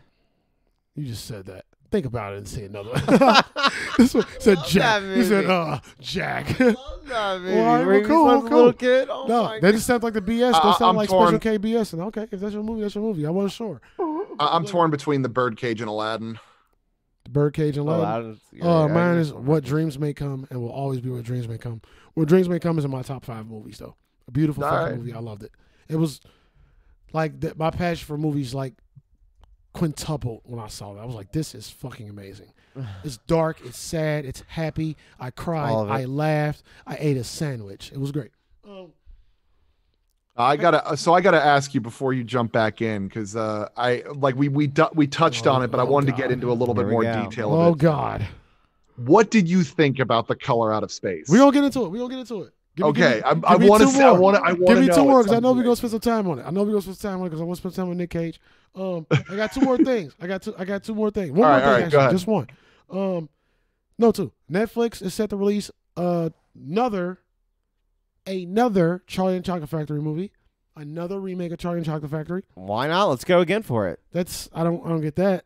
You just said that. Think about it and say another. one. this one said Love Jack. that He said, uh, Jack. Love that movie. Well, all right, Where well, he cool, was cool. little kid. Oh no, my that just sounds like the BS. I- That sound I'm like torn. Special K BS. And okay, if that's your movie, that's your movie. I wasn't sure. I- I'm torn between the Birdcage and Aladdin. The Birdcage and Oh, Aladdin. Aladdin's- yeah, Uh, yeah, mine I- is What Dreams May Come and will always be What Dreams May Come. What Dreams May Come is in my top five movies, though. A beautiful fucking Alright. movie. I loved it. It was like th- my passion for movies like quintupled when I saw that. I was like, this is fucking amazing. It's dark, it's sad, it's happy. I cried, All of it. I laughed, I ate a sandwich. It was great. Um, I gotta, so I gotta ask you before you jump back in, because uh, I like we we we touched Oh, on it, but I oh, wanted to get into a little Here bit more go. detail. oh of it. God, What did you think about the color out of space? we gonna get into it. We gonna get into it. Give me- give okay, me- I'm, I want to. two I want to. I want Give to me know two more because I know we're gonna spend some time on it. I know we're gonna spend some time on it because I want to spend time with Nick Cage. Um, I got two more things. I got two. I got two more things. One All more right, thing, right, actually, just one. Um, no, two. Netflix is set to release uh, another, another Charlie and Chocolate Factory movie, another remake of Charlie and Chocolate Factory. Why not? Let's go again for it. That's I don't I don't get that.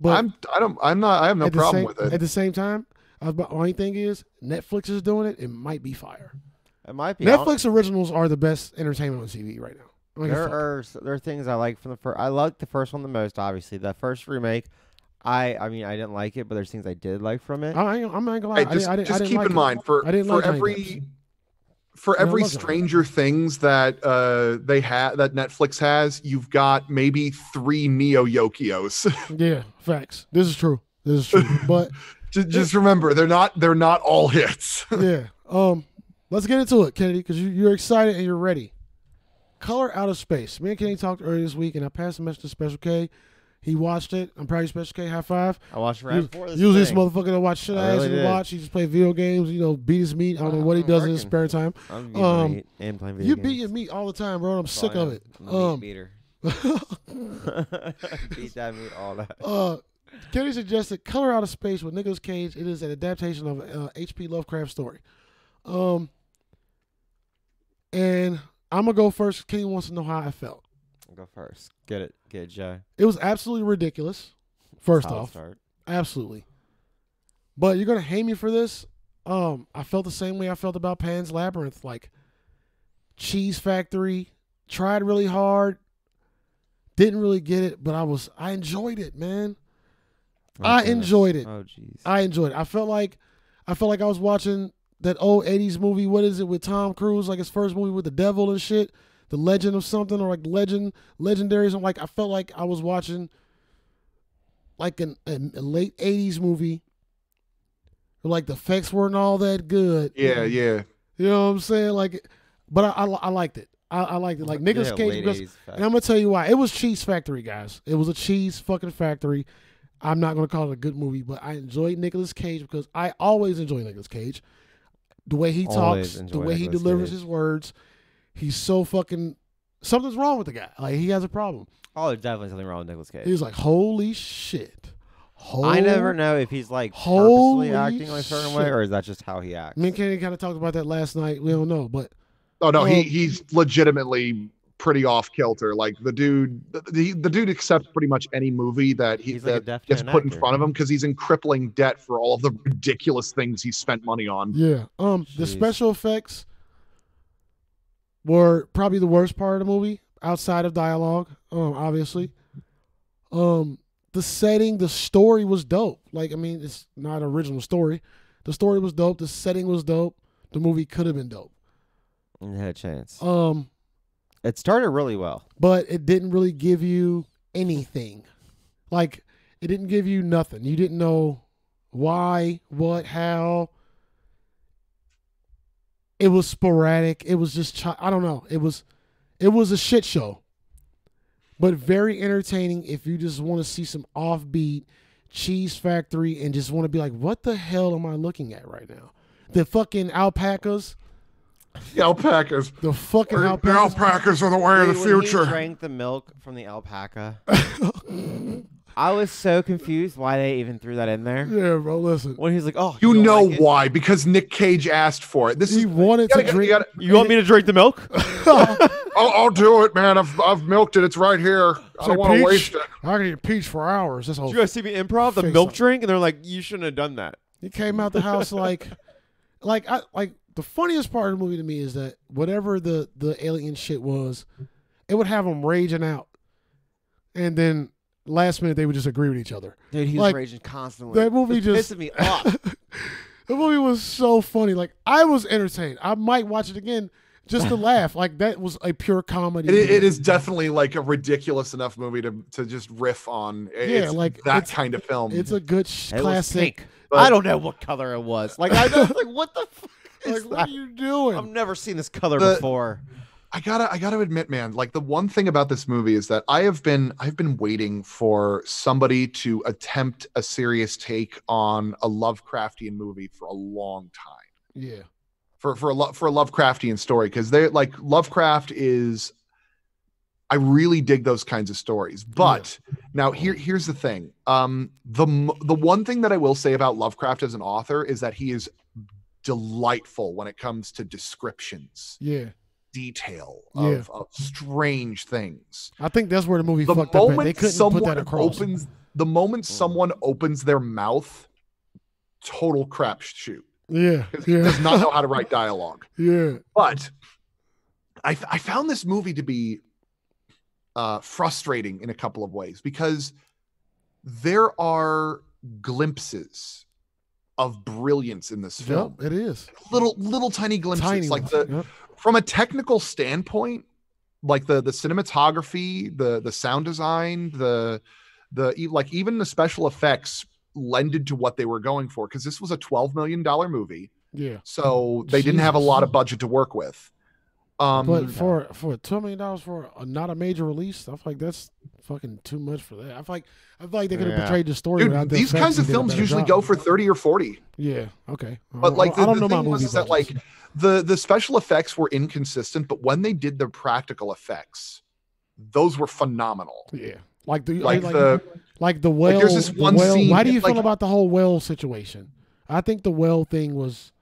But I'm. I don't. I'm not. I have no at the problem same, with it. At the same time, I was about, only thing is Netflix is doing it. It might be fire. It might be. I'll- Netflix originals are the best entertainment on TV right now. I don't give a There are there are things I like from the first. I like the first one the most. Obviously, the first remake. I I mean I didn't like it, but there's things I did like from it. I, I'm not gonna lie. Hey, I just didn't, I didn't, just I didn't keep like in it. mind for I didn't for like every for every love Johnny Depp. Stranger Things that uh they have that Netflix has, you've got maybe three Neo Yokios. Yeah, facts. This is true. This is true. but just, just remember, they're not they're not all hits. yeah, um, let's get into it, Kennedy, because you, you're excited and you're ready. Color Out of Space. Me and Kennedy talked earlier this week, and I passed the message to Special K. He watched it. I'm proud of you, Special K. High five. I watched it right Us- before this. Usually, this motherfucker don't watch shit I, I really did. watch. He just play video games, you know, beat his meat. I don't know what he I'm does in his spare time. I'm beating um, meat and playing video You games. You beat your meat all the time, bro. I'm sick of it. Meat Um, beater. beat that meat all that. Uh, Kenny suggested "Color Out of Space" with Nicolas Cage. It is an adaptation of uh, H.P. Lovecraft story. Um, and I'm gonna go first. Kenny wants to know how I felt. Go first. Get it. Get it, Joe. It was absolutely ridiculous. First Solid off, start. absolutely. But you're gonna hate me for this. Um, I felt the same way I felt about Pan's Labyrinth. Like Cheese Factory, tried really hard, didn't really get it, but I was I enjoyed it, man. Oh, I goodness. enjoyed it. Oh jeez. I enjoyed it. I felt like I felt like I was watching that old '80s movie. What is it with Tom Cruise? Like his first movie with the devil and shit, the Legend of something or like Legend, Legendary. Something like I felt like I was watching like an, a, a late '80s movie. where, Like the effects weren't all that good. Yeah, yeah. You know what I'm saying? Like, but I I, I liked it. I, I liked it. Like Nicolas Yeah, Cage because and I'm gonna tell you why. It was Cheese Factory, guys. It was a cheese fucking factory. I'm not gonna call it a good movie, but I enjoyed Nicolas Cage because I always enjoy Nicolas Cage. The way he Always talks, the way he delivers his words, he's so fucking. Something's wrong with the guy. Like he has a problem. Oh, there's definitely something wrong with Nicholas Cage. He's like, "Holy shit!" I never know if he's like Holy purposely acting like a certain way or is that just how he acts. Me and Kenny kind of talked about that last night. We don't know, but Oh no, he Um, he's legitimately pretty off kilter. Like the dude, the, the dude accepts pretty much any movie that he He's like that gets man put in front of him because he's in crippling debt for all of the ridiculous things he spent money on. Yeah. Um, the special effects were probably the worst part of the movie outside of dialogue. Um, obviously. Um, the setting, the story was dope. Like, I mean, it's not an original story. The story was dope. The setting was dope. The movie could have been dope. And had a chance. Um, It started really well. but it didn't really give you anything. Like it didn't give you nothing. You didn't know why, what, how. It was sporadic. It was just chi- I don't know. It was it was a shit show. But very entertaining if you just want to see some offbeat cheese factory and just want to be like, what the hell am I looking at right now? The fucking alpacas, The alpacas. the fucking The alpacas. alpacas are the way of the future. when he drank the milk from the alpaca. I was so confused why they even threw that in there. Yeah, bro. Listen, When he's like, "Oh, You don't know like it? why? Because Nick Cage asked for it. This he is wanted you to gotta, drink. you gotta, You want me to drink the milk? I'll, I'll do it, man. I've, I've milked it. It's right here. I don't want to waste it. I can eat peach for hours. This whole Did you guys see me improv the milk up. drink? And they're like, "You shouldn't have done that." he came out the house like, like I like the funniest part of the movie to me is that whatever the the alien shit was, it would have them raging out, and then last minute they would just agree with each other. Dude, he was Like, raging constantly. that movie It was just- pissing me off. The movie was so funny. Like I was entertained. I might watch it again just to laugh. Like that was a pure comedy. It, it movie. is definitely like a ridiculous enough movie to, to just riff on. Yeah, It's like, that it's- kind of film. It's a good sh- It was classic. pink. But- I don't know what color it was. Like I was like, "What the fuck Like is what are you doing? I've never seen this color The- before. I gotta I gotta admit, man, like the one thing about this movie is that I have been I've been waiting for somebody to attempt a serious take on a Lovecraftian movie for a long time. yeah. For for a lo- for a Lovecraftian story because they like Lovecraft is I really dig those kinds of stories. But now here here's the thing. Um the the one thing that I will say about Lovecraft as an author is that he is delightful when it comes to descriptions Yeah. detail Yeah. of, of strange things. I think that's where the movie The fucked up. At. They moment couldn't put someone that across. opens, the moment someone opens their mouth, total crap shoot yeah. because he does not know how to write dialogue. yeah. But I, I found this movie to be uh, frustrating in a couple of ways because there are glimpses of brilliance in this film. Yep, it is. Little little tiny glimpses, Tiny like ones. the Yep. from a technical standpoint like the the cinematography the the sound design the the like even the special effects lended to what they were going for because this was a 12 million dollar movie Yeah. so they didn't have a lot of budget to work with um But for for twelve million dollars for a, not a major release, I feel like that's fucking too much for that. I feel like I feel like they could have Yeah. portrayed the story dude, without these kinds of films usually job. go for 30 or 40 Yeah. Okay. but like I the, don't the know thing was movie is that like the the special effects were inconsistent but when they did the practical effects those were phenomenal yeah, like the like like, the like the whale. there's this one whale- scene, How do you like- feel about the whole whale situation? I think the whale thing was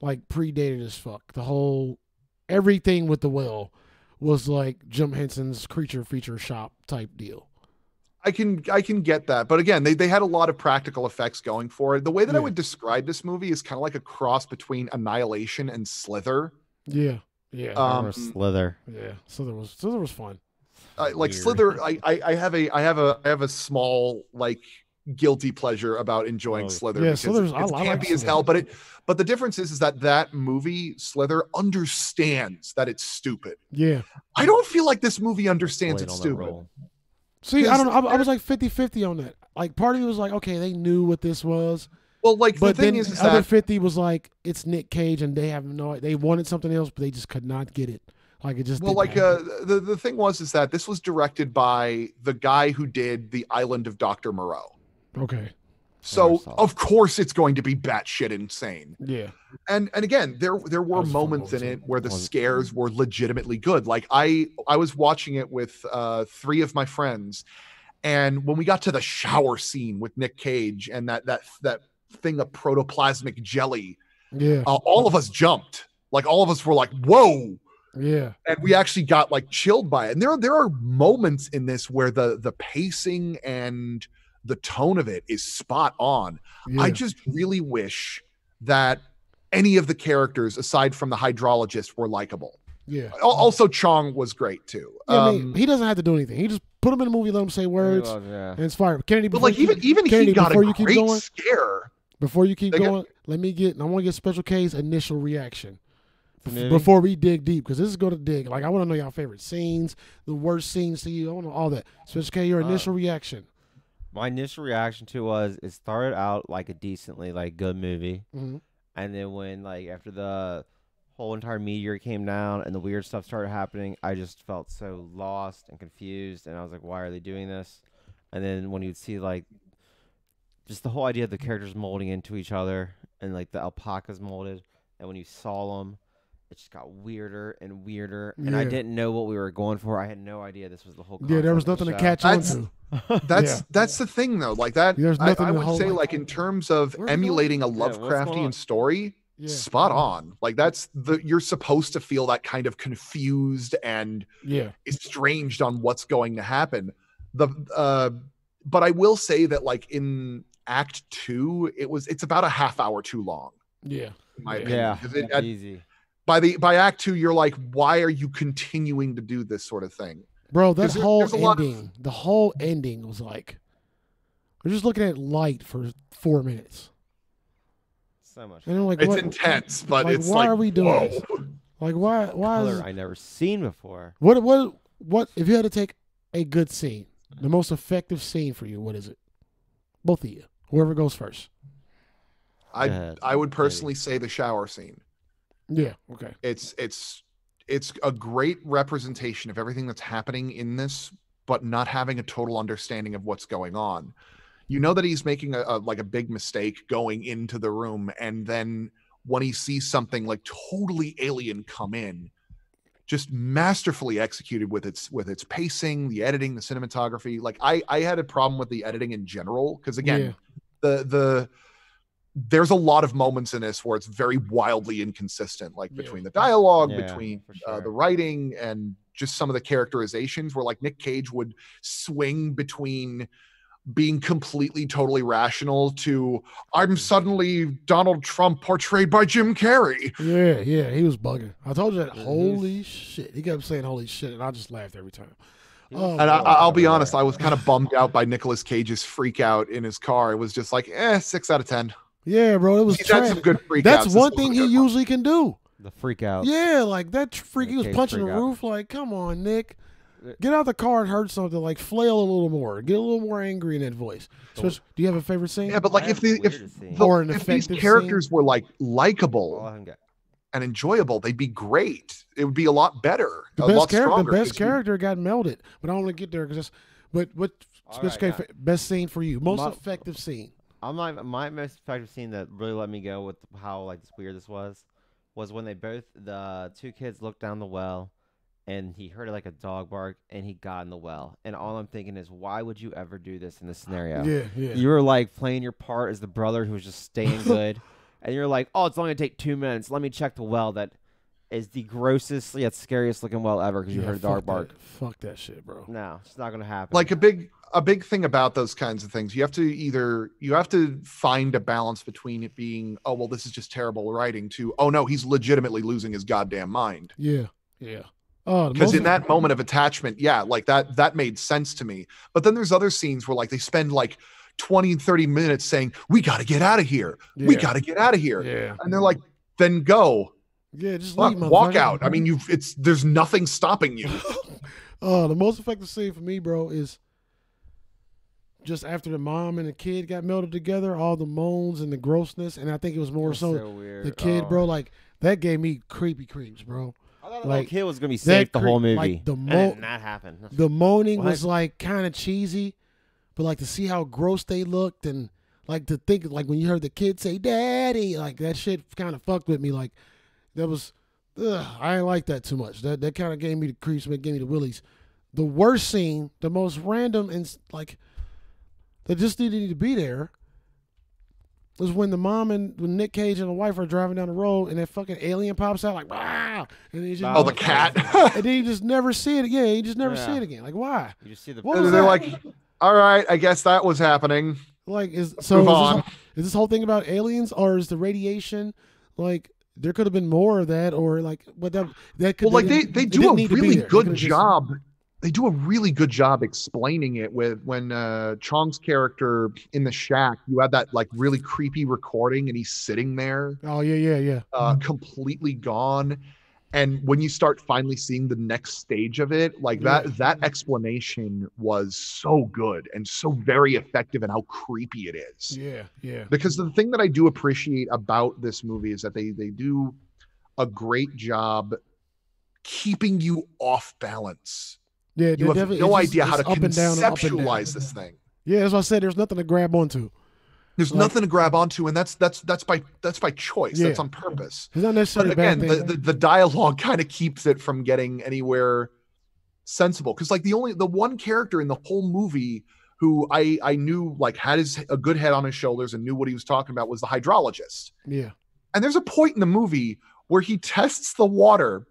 like predated as fuck. The whole everything with the whale was like Jim Henson's creature feature shop type deal. I can I can get that, but again, they they had a lot of practical effects going for it. The way that I would describe this movie is kind of like a cross between Annihilation and Slither. Yeah. Yeah. Um, or Slither. yeah. So there was so there was fun. Uh, like Weird. Slither, I, I I have a I have a I have a small like guilty pleasure about enjoying Oh. Slither Yeah, because Slither's- it's, I- it's I like campy as hell. But it but the difference is is that that movie Slither understands that it's stupid. Yeah. I don't feel like this movie understands it's stupid. See, I don't know. I, I was like 50-50 on that. Like part of me was like, okay, they knew what this was. Well, like But the thing then is, is the other that 50 was like, it's Nick Cage and they have no they wanted something else, but they just could not get it. Like it just well like uh the, the thing was is that this was directed by the guy who did the island of dr moreau Okay. so of course it's going to be batshit insane Yeah. and and again there there were was a fun moments in it where the scares were legitimately good like i i was watching it with uh three of my friends and when we got to the shower scene with nick cage and that that that thing of protoplasmic jelly Yeah. uh, all of us jumped like all of us were like whoa Yeah. and we actually got like chilled by it. And there there are moments in this where the the pacing and the tone of it is spot on. Yeah. I just really wish that any of the characters aside from the hydrologist were likable. yeah. Also, Chong was great too. Yeah, I mean, Um, he doesn't have to do anything. He just put him in a movie, let him say words, Well, yeah. and it's fire. Kennedy, but like you even even Kennedy, he got before a you keep great going, scare. before you keep They got- going, let me get. I want to get Special K's initial reaction The bef- movie? before we dig deep because this is going to dig. Like I want to know your favorite scenes, the worst scenes to you. I want to know all that. Special K, your Uh, initial reaction. My initial reaction to it was it started out like a decently like good movie, hmm and then when like after the whole entire meteor came down and the weird stuff started happening, I just felt so lost and confused, and I was like, why are they doing this? And then when you'd see like just the whole idea of the characters molding into each other and like the alpacas molded, and when you saw them. It just got weirder and weirder, and I didn't know what we were going for. I had no idea this was the whole. Yeah, there was nothing of to catch on to. That's Yeah. that's the thing though. Like that, There's I, nothing I to would say like- like in terms of Where's it emulating a Yeah, what's going Lovecraftian on? story, Yeah. spot on. Like that's the you're supposed to feel that kind of confused and Yeah. estranged on what's going to happen. The uh but I will say that like in act 2 it was it's about a half hour too long Yeah. in my Yeah. opinion. Yeah, 'Cause it- at- easy. by the by act 2 you're like why are you continuing to do this sort of thing? Bro, that 'Cause there- whole there's a of- ending, the whole ending was like, we're just looking at light for four minutes. So much. And I'm like, It's what, intense, but like, it's why like are we doing whoa. this? Like, why, why color is, I never seen before. what, what, what, if you had to take a good scene, the most effective scene for you, what is it? Both of you, whoever goes first. I uh, I would personally say the shower scene. Yeah. Okay. it's it's it's a great representation of everything that's happening in this but not having a total understanding of what's going on you know that he's making a, a like a big mistake going into the room and then when he sees something like totally alien come in just masterfully executed with its with its pacing the editing the cinematography like i i had a problem with the editing in general because again Yeah. the the there's a lot of moments in this where it's very wildly inconsistent like Yeah. between the dialogue Yeah, between for uh, the writing and just some of the characterizations where like nick cage would swing between being completely totally rational to i'm suddenly donald trump portrayed by jim carrey Yeah. Yeah. He was bugging. I told you that. Yeah, he's- Holy shit. He kept saying holy shit, and I just laughed every time. Oh, and I, Oh, i'll be honest i was kind of bummed out by Nicolas cage's freak out in his car it was just like eh six out of ten Yeah, bro. It was he's had trash. some good freak That's outs. one thing he one. usually can do. the freak out. Yeah, like that freak. He was punching the roof. Like, come on, Nick, get out the car and hurt something. Like, flail a little more. Get a little more angry in that voice. Especially, do you have a favorite scene? yeah but like if the the if the, Or an if these effective characters were like likable let and enjoyable, they'd be great. It would be a lot better, the a best lot character. The stronger. best 'cause you- character got melted, but I don't want to get there because that's. But what? All Special right, K, fa- best scene for you. Most My- effective scene. I'm like my most effective scene that really let me go with how like this weird this was, was when they both the two kids looked down the well, and he heard like a dog bark, and he got in the well, and all I'm thinking is, why would you ever do this in this scenario? Yeah, yeah. You were like playing your part as the brother who was just staying good, and you're like, oh, it's only gonna take two minutes. Let me check the well that is the grossest yet scariest looking well ever because you Yeah, heard a dog bark. That, fuck that shit, bro. No, it's not gonna happen. like a big a big thing about those kinds of things you have to either you have to find a balance between it being oh well this is just terrible writing to oh no he's legitimately losing his goddamn mind. Yeah, yeah. Oh, because most- in that moment of attachment yeah like that that made sense to me. But then there's other scenes where like they spend like 20 and 30 minutes saying we got to get out of here. We got to get out of here. Yeah, and they're like then go. Yeah. Just Fuck, leave, walk motherfucker. out. I mean you've it's there's nothing stopping you. Oh, the most effective scene for me, bro, is just after the mom and the kid got melded together, all the moans and the grossness, and I think it was more It's so, so weird. the kid, Oh. bro, like that gave me creepy creeps, bro. I thought the like, little kid was gonna be that safe the cre- whole movie. like, the and mo- then that happened. The moaning What? was like kind of cheesy, but like to see how gross they looked and like to think like when you heard the kid say "daddy," like that shit kind of fucked with me. Like that was, ugh, I ain't like that too much. That that kind of gave me the creeps, but gave me the willies. The worst scene, the most random and like that just didn't need to be there. was when the mom and when Nick Cage and the wife are driving down the road and that fucking alien pops out like wow, and then just Oh, the cat. and then you just never see it. again. you just never see it again. Like why? You just see the. What And was they're that? like, all right, I guess that was happening. Like is so is this, whole- is this whole thing about aliens or is the radiation like there could have been more of that or like what that that could Well, like they it they didn't do a need to be really good could've just- job. They do a really good job explaining it with when uh Chong's character in the shack, you have that like really creepy recording and he's sitting there Oh yeah, yeah, yeah. uh completely gone. And when you start finally seeing the next stage of it, like that Yeah. that explanation was so good and so very effective and how creepy it is. Yeah, yeah. because the thing that I do appreciate about this movie is that they they do a great job keeping you off balance. Yeah, You have no just- idea how to up and down and up and down. conceptualize this thing. Yeah, as I said. There's nothing to grab onto. There's Like- nothing to grab onto, and that's that's that's by that's by choice. That's on purpose. It's not necessarily a again, the, the the dialogue kind of keeps it from getting anywhere sensible. Because like the only the one character in the whole movie who I I knew like had his a good head on his shoulders and knew what he was talking about was the hydrologist. yeah, and there's a point in the movie where he tests the water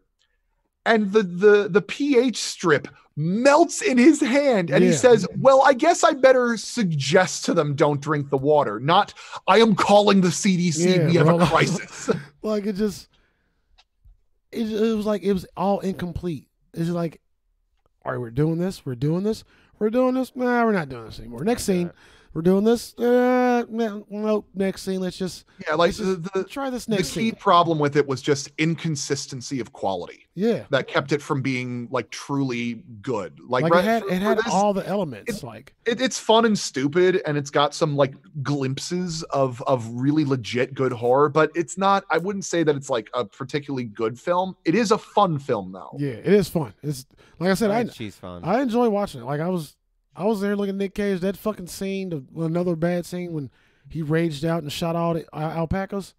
and the the the pH strip melts in his hand and he says, "Well, I guess I better suggest to them don't drink the water, not I am calling the CDC, Yeah, we have bro. a crisis." like it just it, it was like it was all incomplete. It's like, all right, we're doing this, we're doing this, we're doing this. Nah, we're not doing this anymore. Next scene, we're doing this. Uh, no, nope. Next scene, let's just yeah, like the, just the, try this next. Scene. The key scene. problem with it was just inconsistency of quality Yeah, that kept it from being like truly good. Like, like, right- it had for- it had this- all the elements. it- like it, it's fun and stupid and it's got some like glimpses of of really legit good horror but it's not i wouldn't say that it's like a particularly good film it is a fun film though yeah, it is fun. It's like I said, I she's fun. I enjoy watching it. Like I was, I was there looking at Nick Cage. That fucking scene, the, another bad scene when he raged out and shot all the uh, alpacas.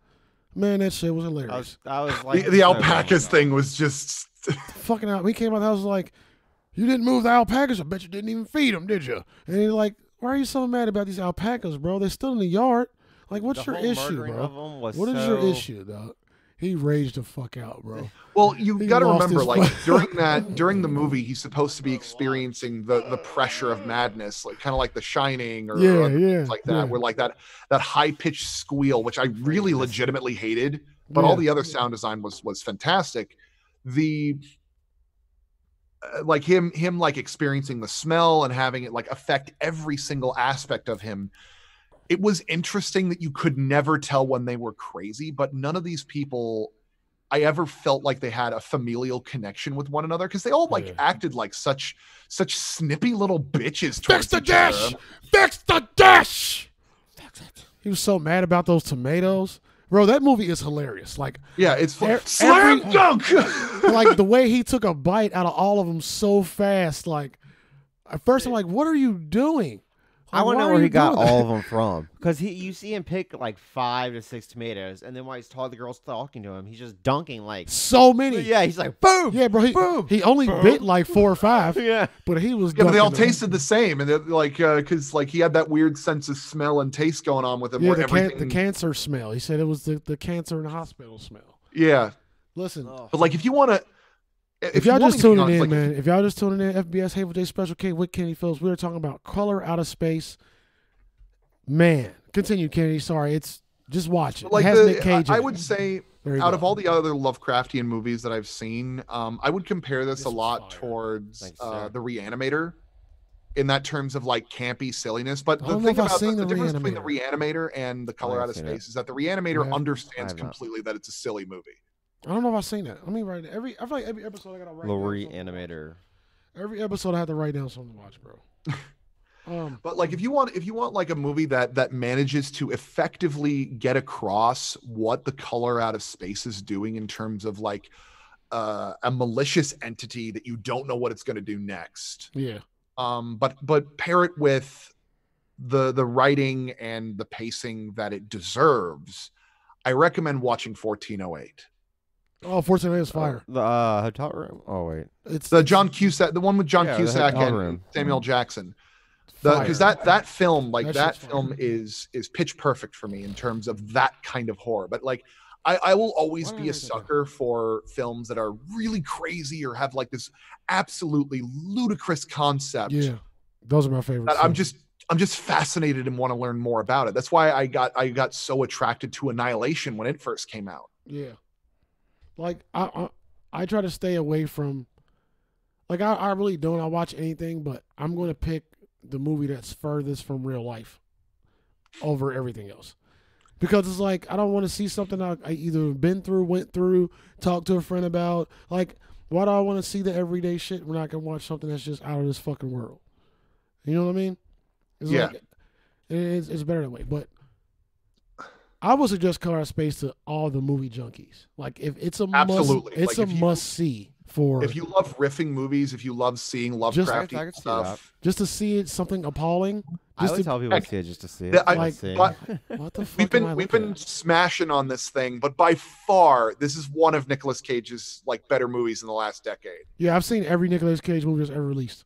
Man, that shit was I hilarious. was, I was like the, the so alpacas bummed thing was just fucking out. He came out the house like, "You didn't move the alpacas. I bet you didn't even feed them, did you?" And he's like, "Why are you so mad about these alpacas, bro? They're still in the yard. Like, what's The your issue, bro? of 'em was What is your issue, dog?" He raged the fuck out, bro. well you got to remember like mind. during that during the movie he's supposed to be experiencing the the pressure of madness like kind of like the shining or, or Yeah, other yeah, like that yeah. where like that that high pitched squeal which i really legitimately hated but all the other sound design was was fantastic the uh, like him him like experiencing the smell and having it like affect every single aspect of him it was interesting that you could never tell when they were crazy but none of these people i ever felt like they had a familial connection with one another because they all like Yeah. acted like such such snippy little bitches Fix the each other. dish. Fix the dish. Fix it. He was so mad about those tomatoes, bro. That movie is hilarious. Like, yeah it's fu- Every- slam every- dunk like the way he took a bite out of all of them so fast. Like, at first I'm like, "What are you doing?" I want to know where he got that? all of them from. Because he, you see him pick like five to six tomatoes, and then while he's talking, the girl's talking to him, he's just dunking like, So many. yeah, he's like, boom, Yeah, bro. He, Boom. he only bit like four or five, yeah. but he was. Yeah, but they all dunking them. tasted the same, and they're like, uh, because like he had that weird sense of smell and taste going on with him, Yeah, where the, can- the cancer smell. He said it was the, the cancer in the hospital smell. yeah, Listen, but like if you want to, if, y'all just tuning in, like, man, if y'all just tuning in, FNBS Hateful Day Special K with Kenny Phillips, we were talking about color out of space. Man, continue, Kennedy. Sorry, it's just watch it. like it has the, Nick Cage. I, I would say out go. of all the other Lovecraftian movies that I've seen, um, I would compare this, This a lot fire. towards Thanks, uh, sir. the Reanimator, in that terms of like campy silliness. But the thing about the, seen the The difference between the Reanimator and the Color Out of. Space is that the Reanimator Yeah. understands I not. completely that it's a silly movie. I don't know if I've seen that. Let me write it. Every I feel like every episode I gotta write. down Lori something to watch. animator. Every episode I have to write down something to watch, bro. um, But like if you want if you want like a movie that that manages to effectively get across what the color out of space is doing in terms of like uh, a malicious entity that you don't know what it's going to do next. yeah, Um but but pair it with the the writing and the pacing that it deserves. I recommend watching 1408. Oh, fortunately, it's fire. The uh, hotel room. Oh wait, It's The it's John Cusack, the one with John Yeah, Cusack and room. Samuel Jackson. because that that film like That that, film fire. is is pitch perfect for me in terms of that kind of horror but like I, I will always be I a write that down? sucker for films that are really crazy or have like this absolutely ludicrous concept Yeah, those are my favorites. I'm just I'm just fascinated and want to learn more about it. That's why I got I got so attracted to Annihilation when it first came out. Yeah. Like I, I I try to stay away from like I, I really don't I watch anything but I'm gonna pick the movie that's furthest from real life over everything else. Because it's like I don't want to see something I, I either been through, went through, talked to a friend about. Like, why do I want to see the everyday shit when I can watch something that's just out of this fucking world? You know what I mean? It's Yeah. Like, it's, it's better that way. But I would suggest Color Out of Space to all the movie junkies. Like if it's a Absolutely. must, it's like a you, must see for If you love riffing movies, if you love seeing Just- Lovecrafty I could see stuff, just to see it something appalling. I Just would to, tell people Heck, to see it just to see it. I- Let's see. but- what the fuck we've been we've been at? smashing on this thing, but by far this is one of Nicolas Cage's like better movies in the last decade. Yeah, I've seen every Nicolas Cage movie that's ever released,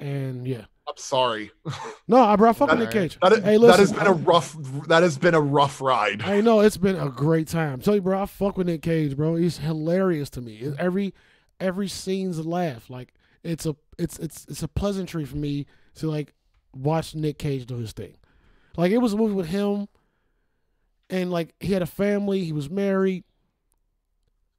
and yeah, I'm sorry. no, I bro, I fuck with Nick Cage. That, is, Hey, that has been a rough that has been a rough ride. I know it's been a great time. tell you, bro, I fuck with Nick Cage, bro. He's hilarious to me. Every every scene's a laugh. Like it's a it's it's it's a pleasantry for me to like watch Nick Cage do his thing. Like it was a movie with him, and like he had a family. He was married,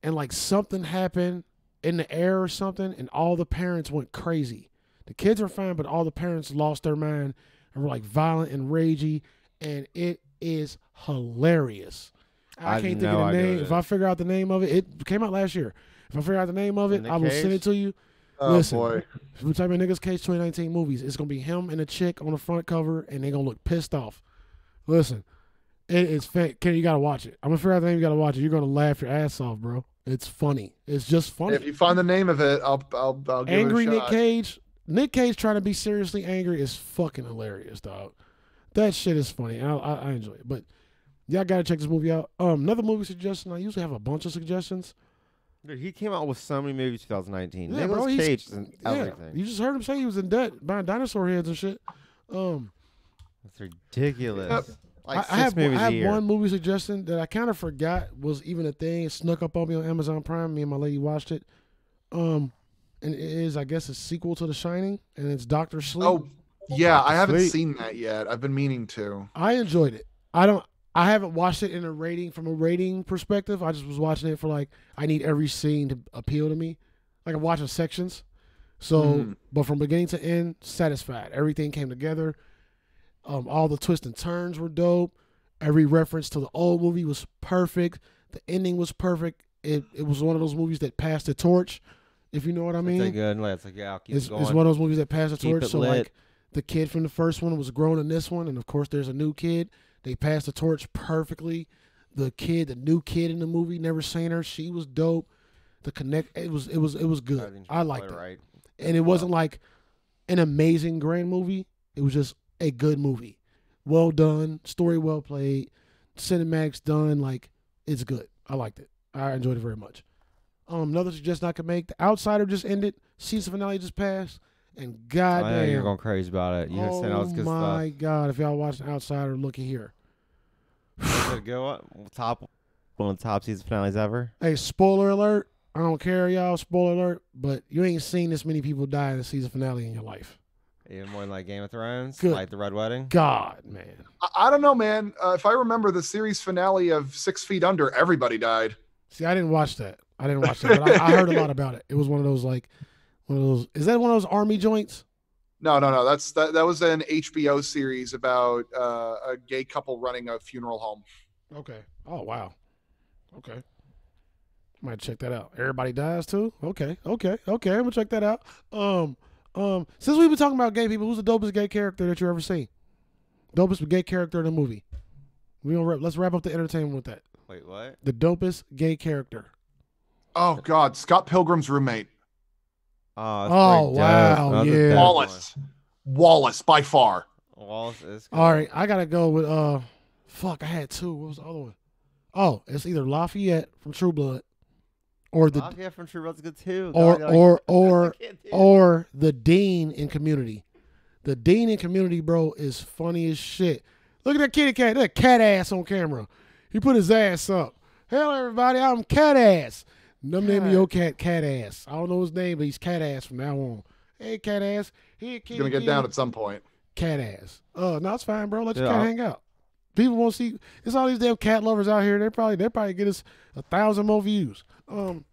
and like something happened in the air or something, and all the parents went crazy. The kids are fine, but all the parents lost their mind and were like violent and ragey, and it is hilarious. I, I can't think of the name. If I figure out the name of it, it came out last year. If I figure out the name of it, I will send it to you. Oh Listen. boy. If we type in Nicolas Cage 2019 movies, it's gonna be him and a chick on the front cover, and they're gonna look pissed off. Listen, it is fake. Kenny, you gotta watch it. I'm gonna figure out the name. You gotta watch it. You're gonna laugh your ass off, bro. It's funny. It's just funny. If you find the name of it, I'll I'll, I'll give angry it a Nick shot. Cage. Nick Cage trying to be seriously angry is fucking hilarious, dog. That shit is funny. I, I, I enjoy it. But y'all gotta check this movie out. Um, another movie suggestion. I usually have a bunch of suggestions. Dude, he came out with so many movies 2019. Yeah, Nicolas bro, Cage is in Yeah, everything. you just heard him say he was in debt buying dinosaur heads and shit. Um, That's ridiculous. Yep. Like I, I have I have one movie suggestion that I kind of forgot was even a thing. It snuck up on me on Amazon Prime. Me and my lady watched it. Um, and it is I guess a sequel to The Shining, and it's Doctor Sleep. Oh yeah, I haven't Sweet. seen that yet. I've been meaning to. I enjoyed it. I don't. I haven't watched it in a rating from a rating perspective. I just was watching it for like I need every scene to appeal to me. Like I'm watching sections. So, Mhm. but from beginning to end, satisfied. Everything came together. Um, all the twists and turns were dope. Every reference to the old movie was perfect. The ending was perfect. It it was one of those movies that passed the torch, if you know what I mean. It's good. Like yeah, It's, it's one of those movies that passed the torch. So lit. like the kid from the first one was grown in this one, and of course there's a new kid. They passed the torch perfectly. The kid, the new kid in the movie, never seen her. She was dope. The connect, it was it was it was good. Everything's I liked it, Right. and it wasn't like an amazing grand movie. It was just a good movie, well done, story well played, cinematics done. Like it's good. I liked it. I enjoyed it very much. Um, another suggestion I could make: The Outsider just ended. Season finale just passed, and I goddamn, know you're going crazy about it. You oh understand all this good my god! If y'all watch The Outsider, looky here. stuff. Is it go up top one of the top season finales ever? Hey, spoiler alert! I don't care, y'all. Spoiler alert! But you ain't seen this many people die in the season finale in your life. Even more than like Game of Thrones, Good. like the Red Wedding. God, man. I, I don't know, man. Uh, if I remember the series finale of Six Feet Under, everybody died. See, I didn't watch that. I didn't watch that, but I, I heard a lot about it. It was one of those like one of those. Is that one of those army joints? No, no, no. That's that. That was an HBO series about uh, a gay couple running a funeral home. Okay. Oh wow. Okay. Might check that out. Everybody dies too. Okay. Okay. Okay. I'm gonna check that out. Um. Um. Since we've been talking about gay people, who's the dopest gay character that you ever seen? Dopest gay character in a movie. We gonna wrap, let's wrap up the entertainment with that. Wait, what? The dopest gay character. Oh God, Scott Pilgrim's roommate, Oh, Oh, wow, That's yeah. dope Wallace. Wallace by far. Wallace is. All right, I gotta go with uh, fuck. I had two. What was the other one? Oh, it's either Lafayette from True Blood, or the Lafayette from True Blood's good too. or God, or or can't do it. or the dean in Community. The Dean in Community, bro, is funny as shit. Look at that kitty cat, that cat ass on camera. He put his ass up. Hello, everybody, I'm cat ass. Them name Cat. your cat cat ass. I don't know his name, but he's cat ass from now on. Hey, cat ass. Hey, He's kitty gonna get kitty. down at some point. cat ass. Uh, no, it's fine, bro. Let your Yeah, cat hang out. People won't see. It's all these damn cat lovers out here. They probably they probably get us a thousand more views. Um,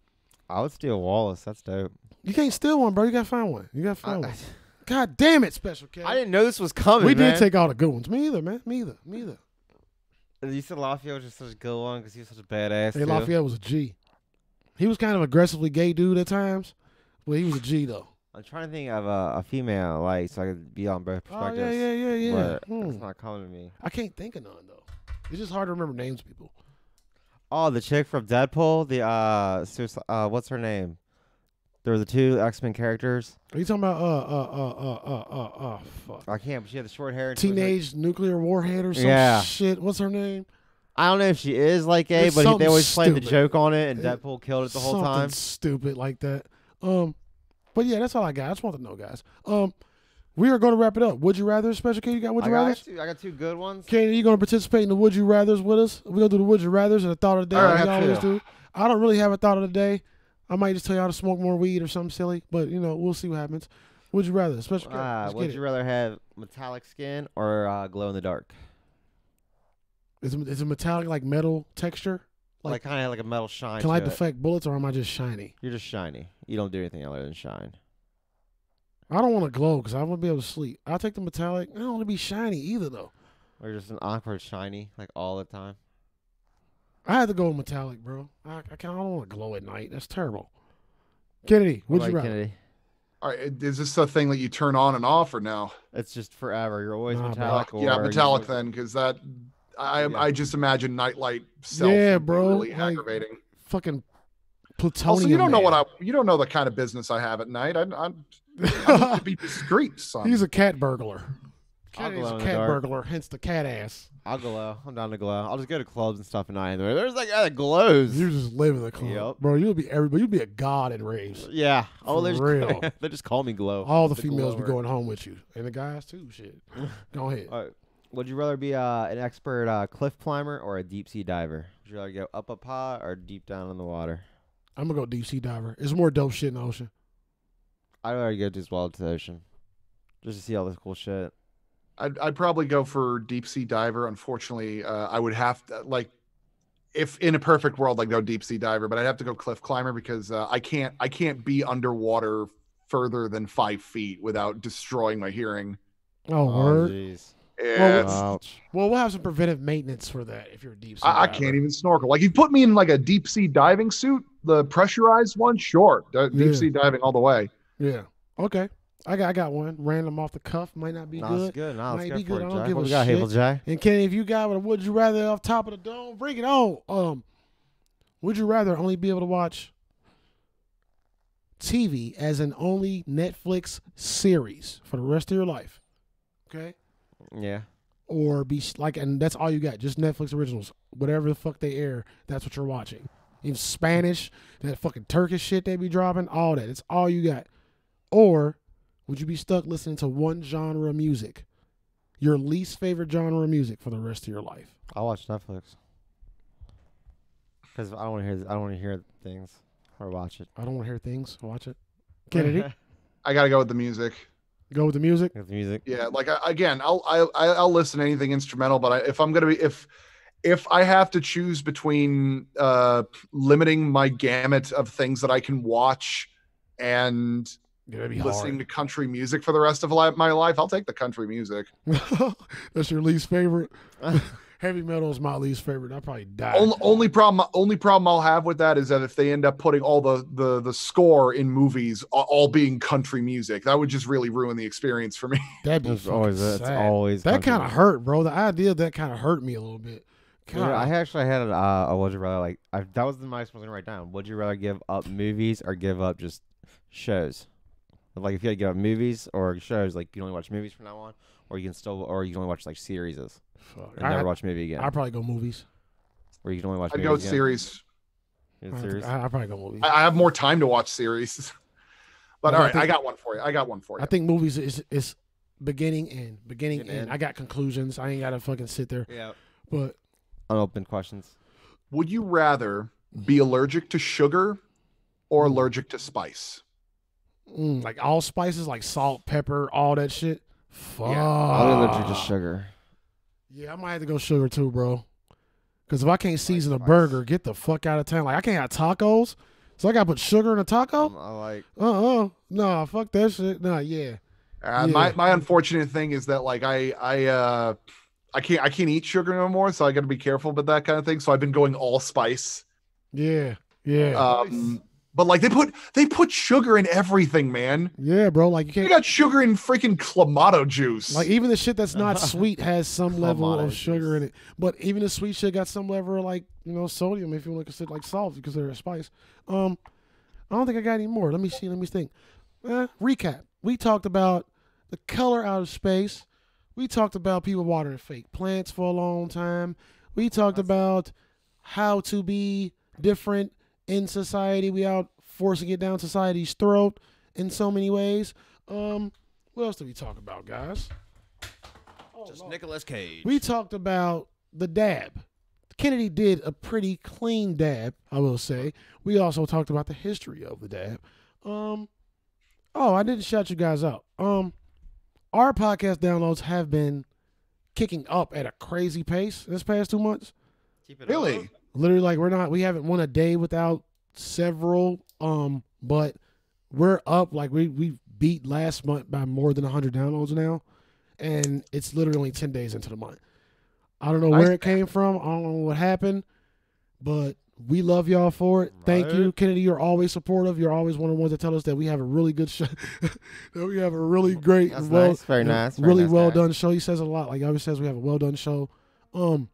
I would steal Wallace. That's dope. you can't steal one, bro. You gotta find one. You gotta I, find one. God damn it, special cat. I didn't know this was coming. we man. did take all the good ones. Me either, man. Me either. Me either. You said Lafayette was just such a good one because he was such a badass. Hey, too. Lafayette was a G. He was kind of aggressively gay dude at times, but he was a G though. I'm trying to think of a, a female like so I could be on both Oh perspectives. yeah, yeah, yeah, yeah. But Hmm. it's not coming to me. I can't think of none though. It's just hard to remember names of people. Oh, the chick from Deadpool. The uh, uh, what's her name? There were the two X Men characters. Are you talking about uh uh uh uh uh uh uh fuck. I can't. But she had the short hair. was, like- Teenage nuclear warhead or some Yeah. shit. What's her name? I don't know if she is like gay, It's but they always played the joke on it, and It- Deadpool killed it the whole Something time. Stupid like that. Um, but yeah, that's all I got. I just want to know, guys. Um, we are going to wrap it up. Would you rather special K? You got would you rather? got two, I got two good ones. Kenny, are you going to participate in the Would You Rather's with us? We're gonna do the Would You Rather's and the thought of the day. All right, always do. I don't really have a thought of the day. I might just tell y'all to smoke more weed or something silly, but you know we'll see what happens. Would you rather special K? Uh, would you rather have metallic skin or uh, glow in the dark? Is it, is it metallic like metal texture? Like, Like- kind of like a metal shine. Can I to it. deflect bullets or am I just shiny? You're just shiny. You don't do anything other than shine. I don't want to glow because I want to be able to sleep. I'll take the metallic. I don't want to be shiny either though. Or just an awkward shiny, like all the time. I had to go with metallic, bro. I, I, can't, I don't want to glow at night. That's terrible. Kennedy, What would you about rather? Kennedy? All right, is this a thing that you turn on and off or no? It's just forever. You're always Nah, metallic. Or yeah, metallic just- then, because that I Yeah. I just imagine nightlight self. Yeah, would bro, Really like- aggravating. Fucking plutonium. Also, you don't know man. what I you don't know the kind of business I have at night. I, I'm I need to be discreet, son. He's a cat burglar. I'll a cat burglar, hence the cat ass. I'll glow. I'm down to glow. I'll just go to clubs and stuff and night. Anyway. There's like that glows. You just live in the club, Yep. bro. You'll be everybody. You'll be a god in raves. yeah. Oh, For they just, real. they just call me glow. All the females be going home with you, and the guys too. Shit. Go ahead. All right. Would you rather be uh, an expert uh, cliff climber or a deep sea diver? Would you rather go up up high or deep down in the water? I'm gonna go deep sea diver. It's more dope shit in the ocean. I'd rather go just well to the ocean, just to see all this cool shit. I'd, I'd probably go for deep sea diver. Unfortunately, uh, I would have to like if in a perfect world I'd go deep sea diver, but I'd have to go cliff climber because uh, I can't I can't be underwater further than five feet without destroying my hearing. Oh, word. Jeez. Yeah, it's- Ouch. Well, we'll have some preventive maintenance for that if you're a deep sea. I, I can't even snorkel. Like you put me in like a deep sea diving suit, the pressurized one, sure, d- deep Yeah. sea diving all the way. Yeah. Okay. I got I got one. Random off the cuff. Might not be Nah, good. it's good. Nah, let's Might go be for good. it, I don't Jay. give What a we got, Hateful shit. Jay? And Kenny, if you got one, would you rather off top of the dome? Bring it on. Um, would you rather only be able to watch TV as an only Netflix series for the rest of your life? Okay. Yeah. Or be like, and that's all you got, just Netflix originals, whatever the fuck they air, that's what you're watching. Even Spanish, that fucking Turkish shit they be dropping, all that. It's all you got. Or would you be stuck listening to one genre of music, your least favorite genre of music for the rest of your life? I'll watch Netflix. Because I don't want to hear. I don't want to hear things or watch it. I don't want to hear things. Watch it. Kennedy, I got to go with the music. Go with the music. With music. Yeah, like I, again, I'll I, I- I'll listen to anything instrumental, but I, if I'm gonna be if if I have to choose between uh limiting my gamut of things that I can watch and Yeah, that'd be listening to country music for the rest of li- my life, I'll take the country music. That's your least favorite. Heavy metal is my least favorite. I probably die. Only, only problem only problem I'll have with that is that if they end up putting all the the the score in movies all being country music, that would just really ruin the experience for me. That'd be It's always. fucking It's sad. always. That kind of hurt, bro. The idea of that kind of hurt me a little bit. You know, I actually had a, uh, a would you rather like I, that was the nice one to write down. Would you rather give up movies or give up just shows? Like if you had to give up movies or shows, like you only watch movies from now on, or you can still, or you can only watch like series and Fuck. never I, watch a movie again, I probably go movies. or you can only watch. I'd movies go with again. series. You I, series. I, I probably go movies. I, I have more time to watch series. But Well, all I right, think- I got one for you. I got one for you. I think movies is is beginning end, beginning Beginning end. end. I got conclusions. I ain't gotta fucking sit there. Yeah. But Unopened questions. Would you rather be allergic to sugar or allergic to spice? mm, like all spices, like salt, pepper, all that shit. Fuck. I'm allergic to sugar. Yeah, I might have to go sugar too, bro. Because if I can't season a burger, get the fuck out of town. Like I can't have tacos, so I gotta put sugar in a taco. Um, I like. Uh uh Nah, fuck that shit. Nah, yeah. Uh, Yeah. My my unfortunate thing is that like I I uh I can't I can't eat sugar no more, so I got to be careful about that kind of thing. So I've been going all spice. Yeah. Yeah. Um, but like they put they put sugar in everything, man. yeah, bro. Like you can't got sugar in freaking clamato juice. like even the shit that's not sweet has some level of sugar in it. But even the sweet shit got some level of like, you know, sodium if you want to consider like salt, you consider it a spice. Um I don't think I got any more. Let me see, let me think. Eh, recap. We talked about the color out of space. We talked about people watering fake plants for a long time. We talked about how to be different in society without forcing it down society's throat in so many ways. Um, what else did we talk about, guys? Just Nicolas Cage. We talked about the dab. Kennedy did a pretty clean dab, I will say. We also talked about the history of the dab. Um, oh, I didn't shout you guys out. Um, our podcast downloads have been kicking up at a crazy pace this past two months. Keep it really? up. Literally, like we're not, we haven't won a day without several. Um, but we're up. Like we we beat last month by more than hundred downloads now, and it's literally only ten days into the month. I don't know Nice. where it came from. I don't know what happened, but we love y'all for it. Thank you, Kennedy. You're always supportive. You're always one of the ones that tell us that we have a really good show. that we have a really great, That's well, nice. Very nice. Very really nice well guy. done show. He says a lot. Like he always says, we have a well done show. Um,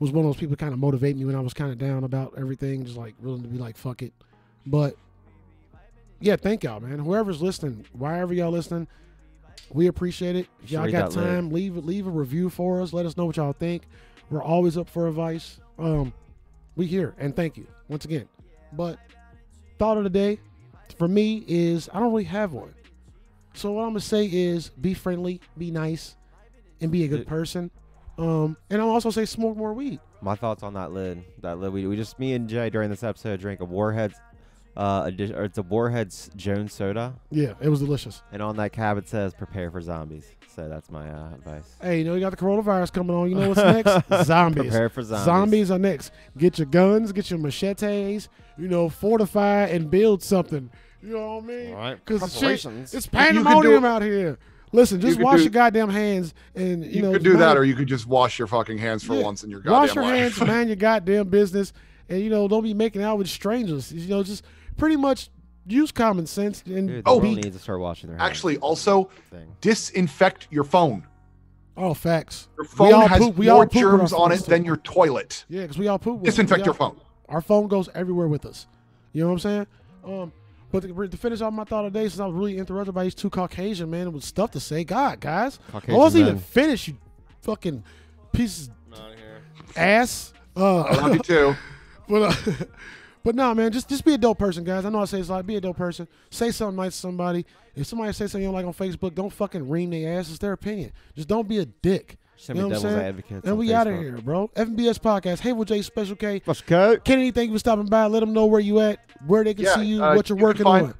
was one of those people kind of motivate me when I was kind of down about everything, just like willing to be like fuck it. But yeah, thank y'all, man. Whoever's listening, wherever y'all listening, we appreciate it. If y'all Sure, got got lit. time, leave leave a review for us. Let us know what y'all think. We're always up for advice. Um, we here and thank you once again. But thought of the day for me is I don't really have one. So what I'm gonna say is be friendly, be nice, and be a good person. Um, and I'll also say smoke more weed. My thoughts on that lid. That lid. We, we just me and Jay during this episode drank a Warheads. Uh, addi- or it's a Warheads Jones soda, Yeah, it was delicious. and on that cab it says "Prepare for zombies." So that's my uh, advice. Hey, you know you got the coronavirus coming on. You know what's next? Zombies. Prepare for zombies. Zombies are next. Get your guns, get your machetes. You know, fortify and build something. You know what I mean? All right. Because shit, it's You could do pandemonium out here. Listen, just could wash do- your goddamn hands and you, know. you, know could do that, mind- or you could just wash your fucking hands for Yeah. once in your goddamn life. wash your life. hands, man, your goddamn business, and you know don't be making out with strangers. You know, just pretty much use common sense and Dude, the Oh, be. world needs to start washing their hands. Actually, also Thing. disinfect your phone. Oh, facts. Your We all phone has poop- we all more poop with our germs on phones, it than your toilet. Yeah, because we all poop. with. Disinfect We your phone. Our phone goes everywhere with us. You know what I'm saying? Um, but to, to finish off my thought of the day, since I was really interrupted by these two Caucasian men with stuff to say, God, guys, I wasn't even finished. You fucking pieces of ass. Uh, I love you too. But uh, but no, man, just just be a dope person, guys. I know I say it's like be a dope person. Say something nice to somebody. If somebody says something you don't like on Facebook, don't fucking ream their ass. It's their opinion. Just don't be a dick. Send You me know devil's saying? advocates. And we out of here, bro. FBS podcast. Hey, with J Special K. Let's go. Kennedy, thank you for stopping by. Let them know where you at, where they can Yeah, see you, uh, what you're you working find- on.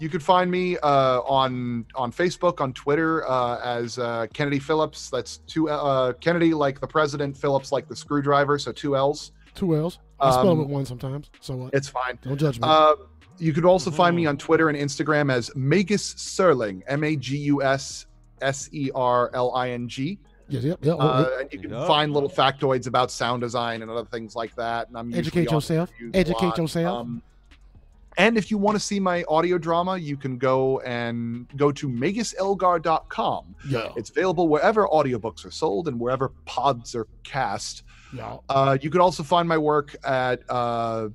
You could find me uh, on on Facebook, on Twitter uh, as uh, Kennedy Phillips. That's two uh, Kennedy like the president, Phillips like the screwdriver. So two L's. Two L's. I spell it Um, with one sometimes. So what? It's fine. Don't judge me. Uh, you could also find me on Twitter and Instagram as Magus Serling, M A G U S S E R L I N G. yes, yep, yep. Uh, and you can Yeah. find little factoids about sound design and other things like that. And I'm Educate yourself. Educate yourself. Um, and if you want to see my audio drama, you can go and go to maguselgar.com. yeah, It's available wherever audiobooks are sold and wherever pods are cast. y'all. Uh, you can also find my work at uh,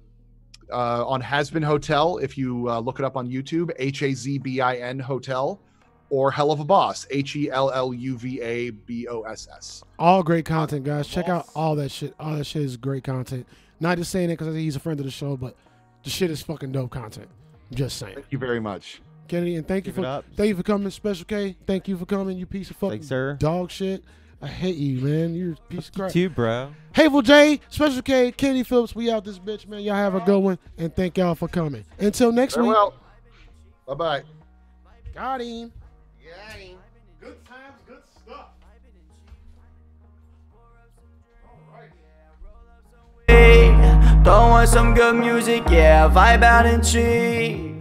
uh, on Hazbin Hotel if you uh, look it up on YouTube, H A Z B I N Hotel, or Helluva Boss, H E L L U V A B O S S. All great content, guys. Check out all that shit. All that shit is great content. Not just saying it because he's a friend of the show, but the shit is fucking dope content. Just saying. Thank you very much. Kennedy, and thank Give you for thank you for coming, Special K. Thank you for coming, you piece of fucking Thanks, sir. dog shit. I hate you, man. You're a piece of You crap. too, bro. Hateful J, Special K, Kenny Phillips, we out this bitch, man. Y'all have a good one, and thank y'all for coming. Until next week. Bye bye. Got him. Good times, good stuff. Throw on some good music, yeah, vibe out and cheat.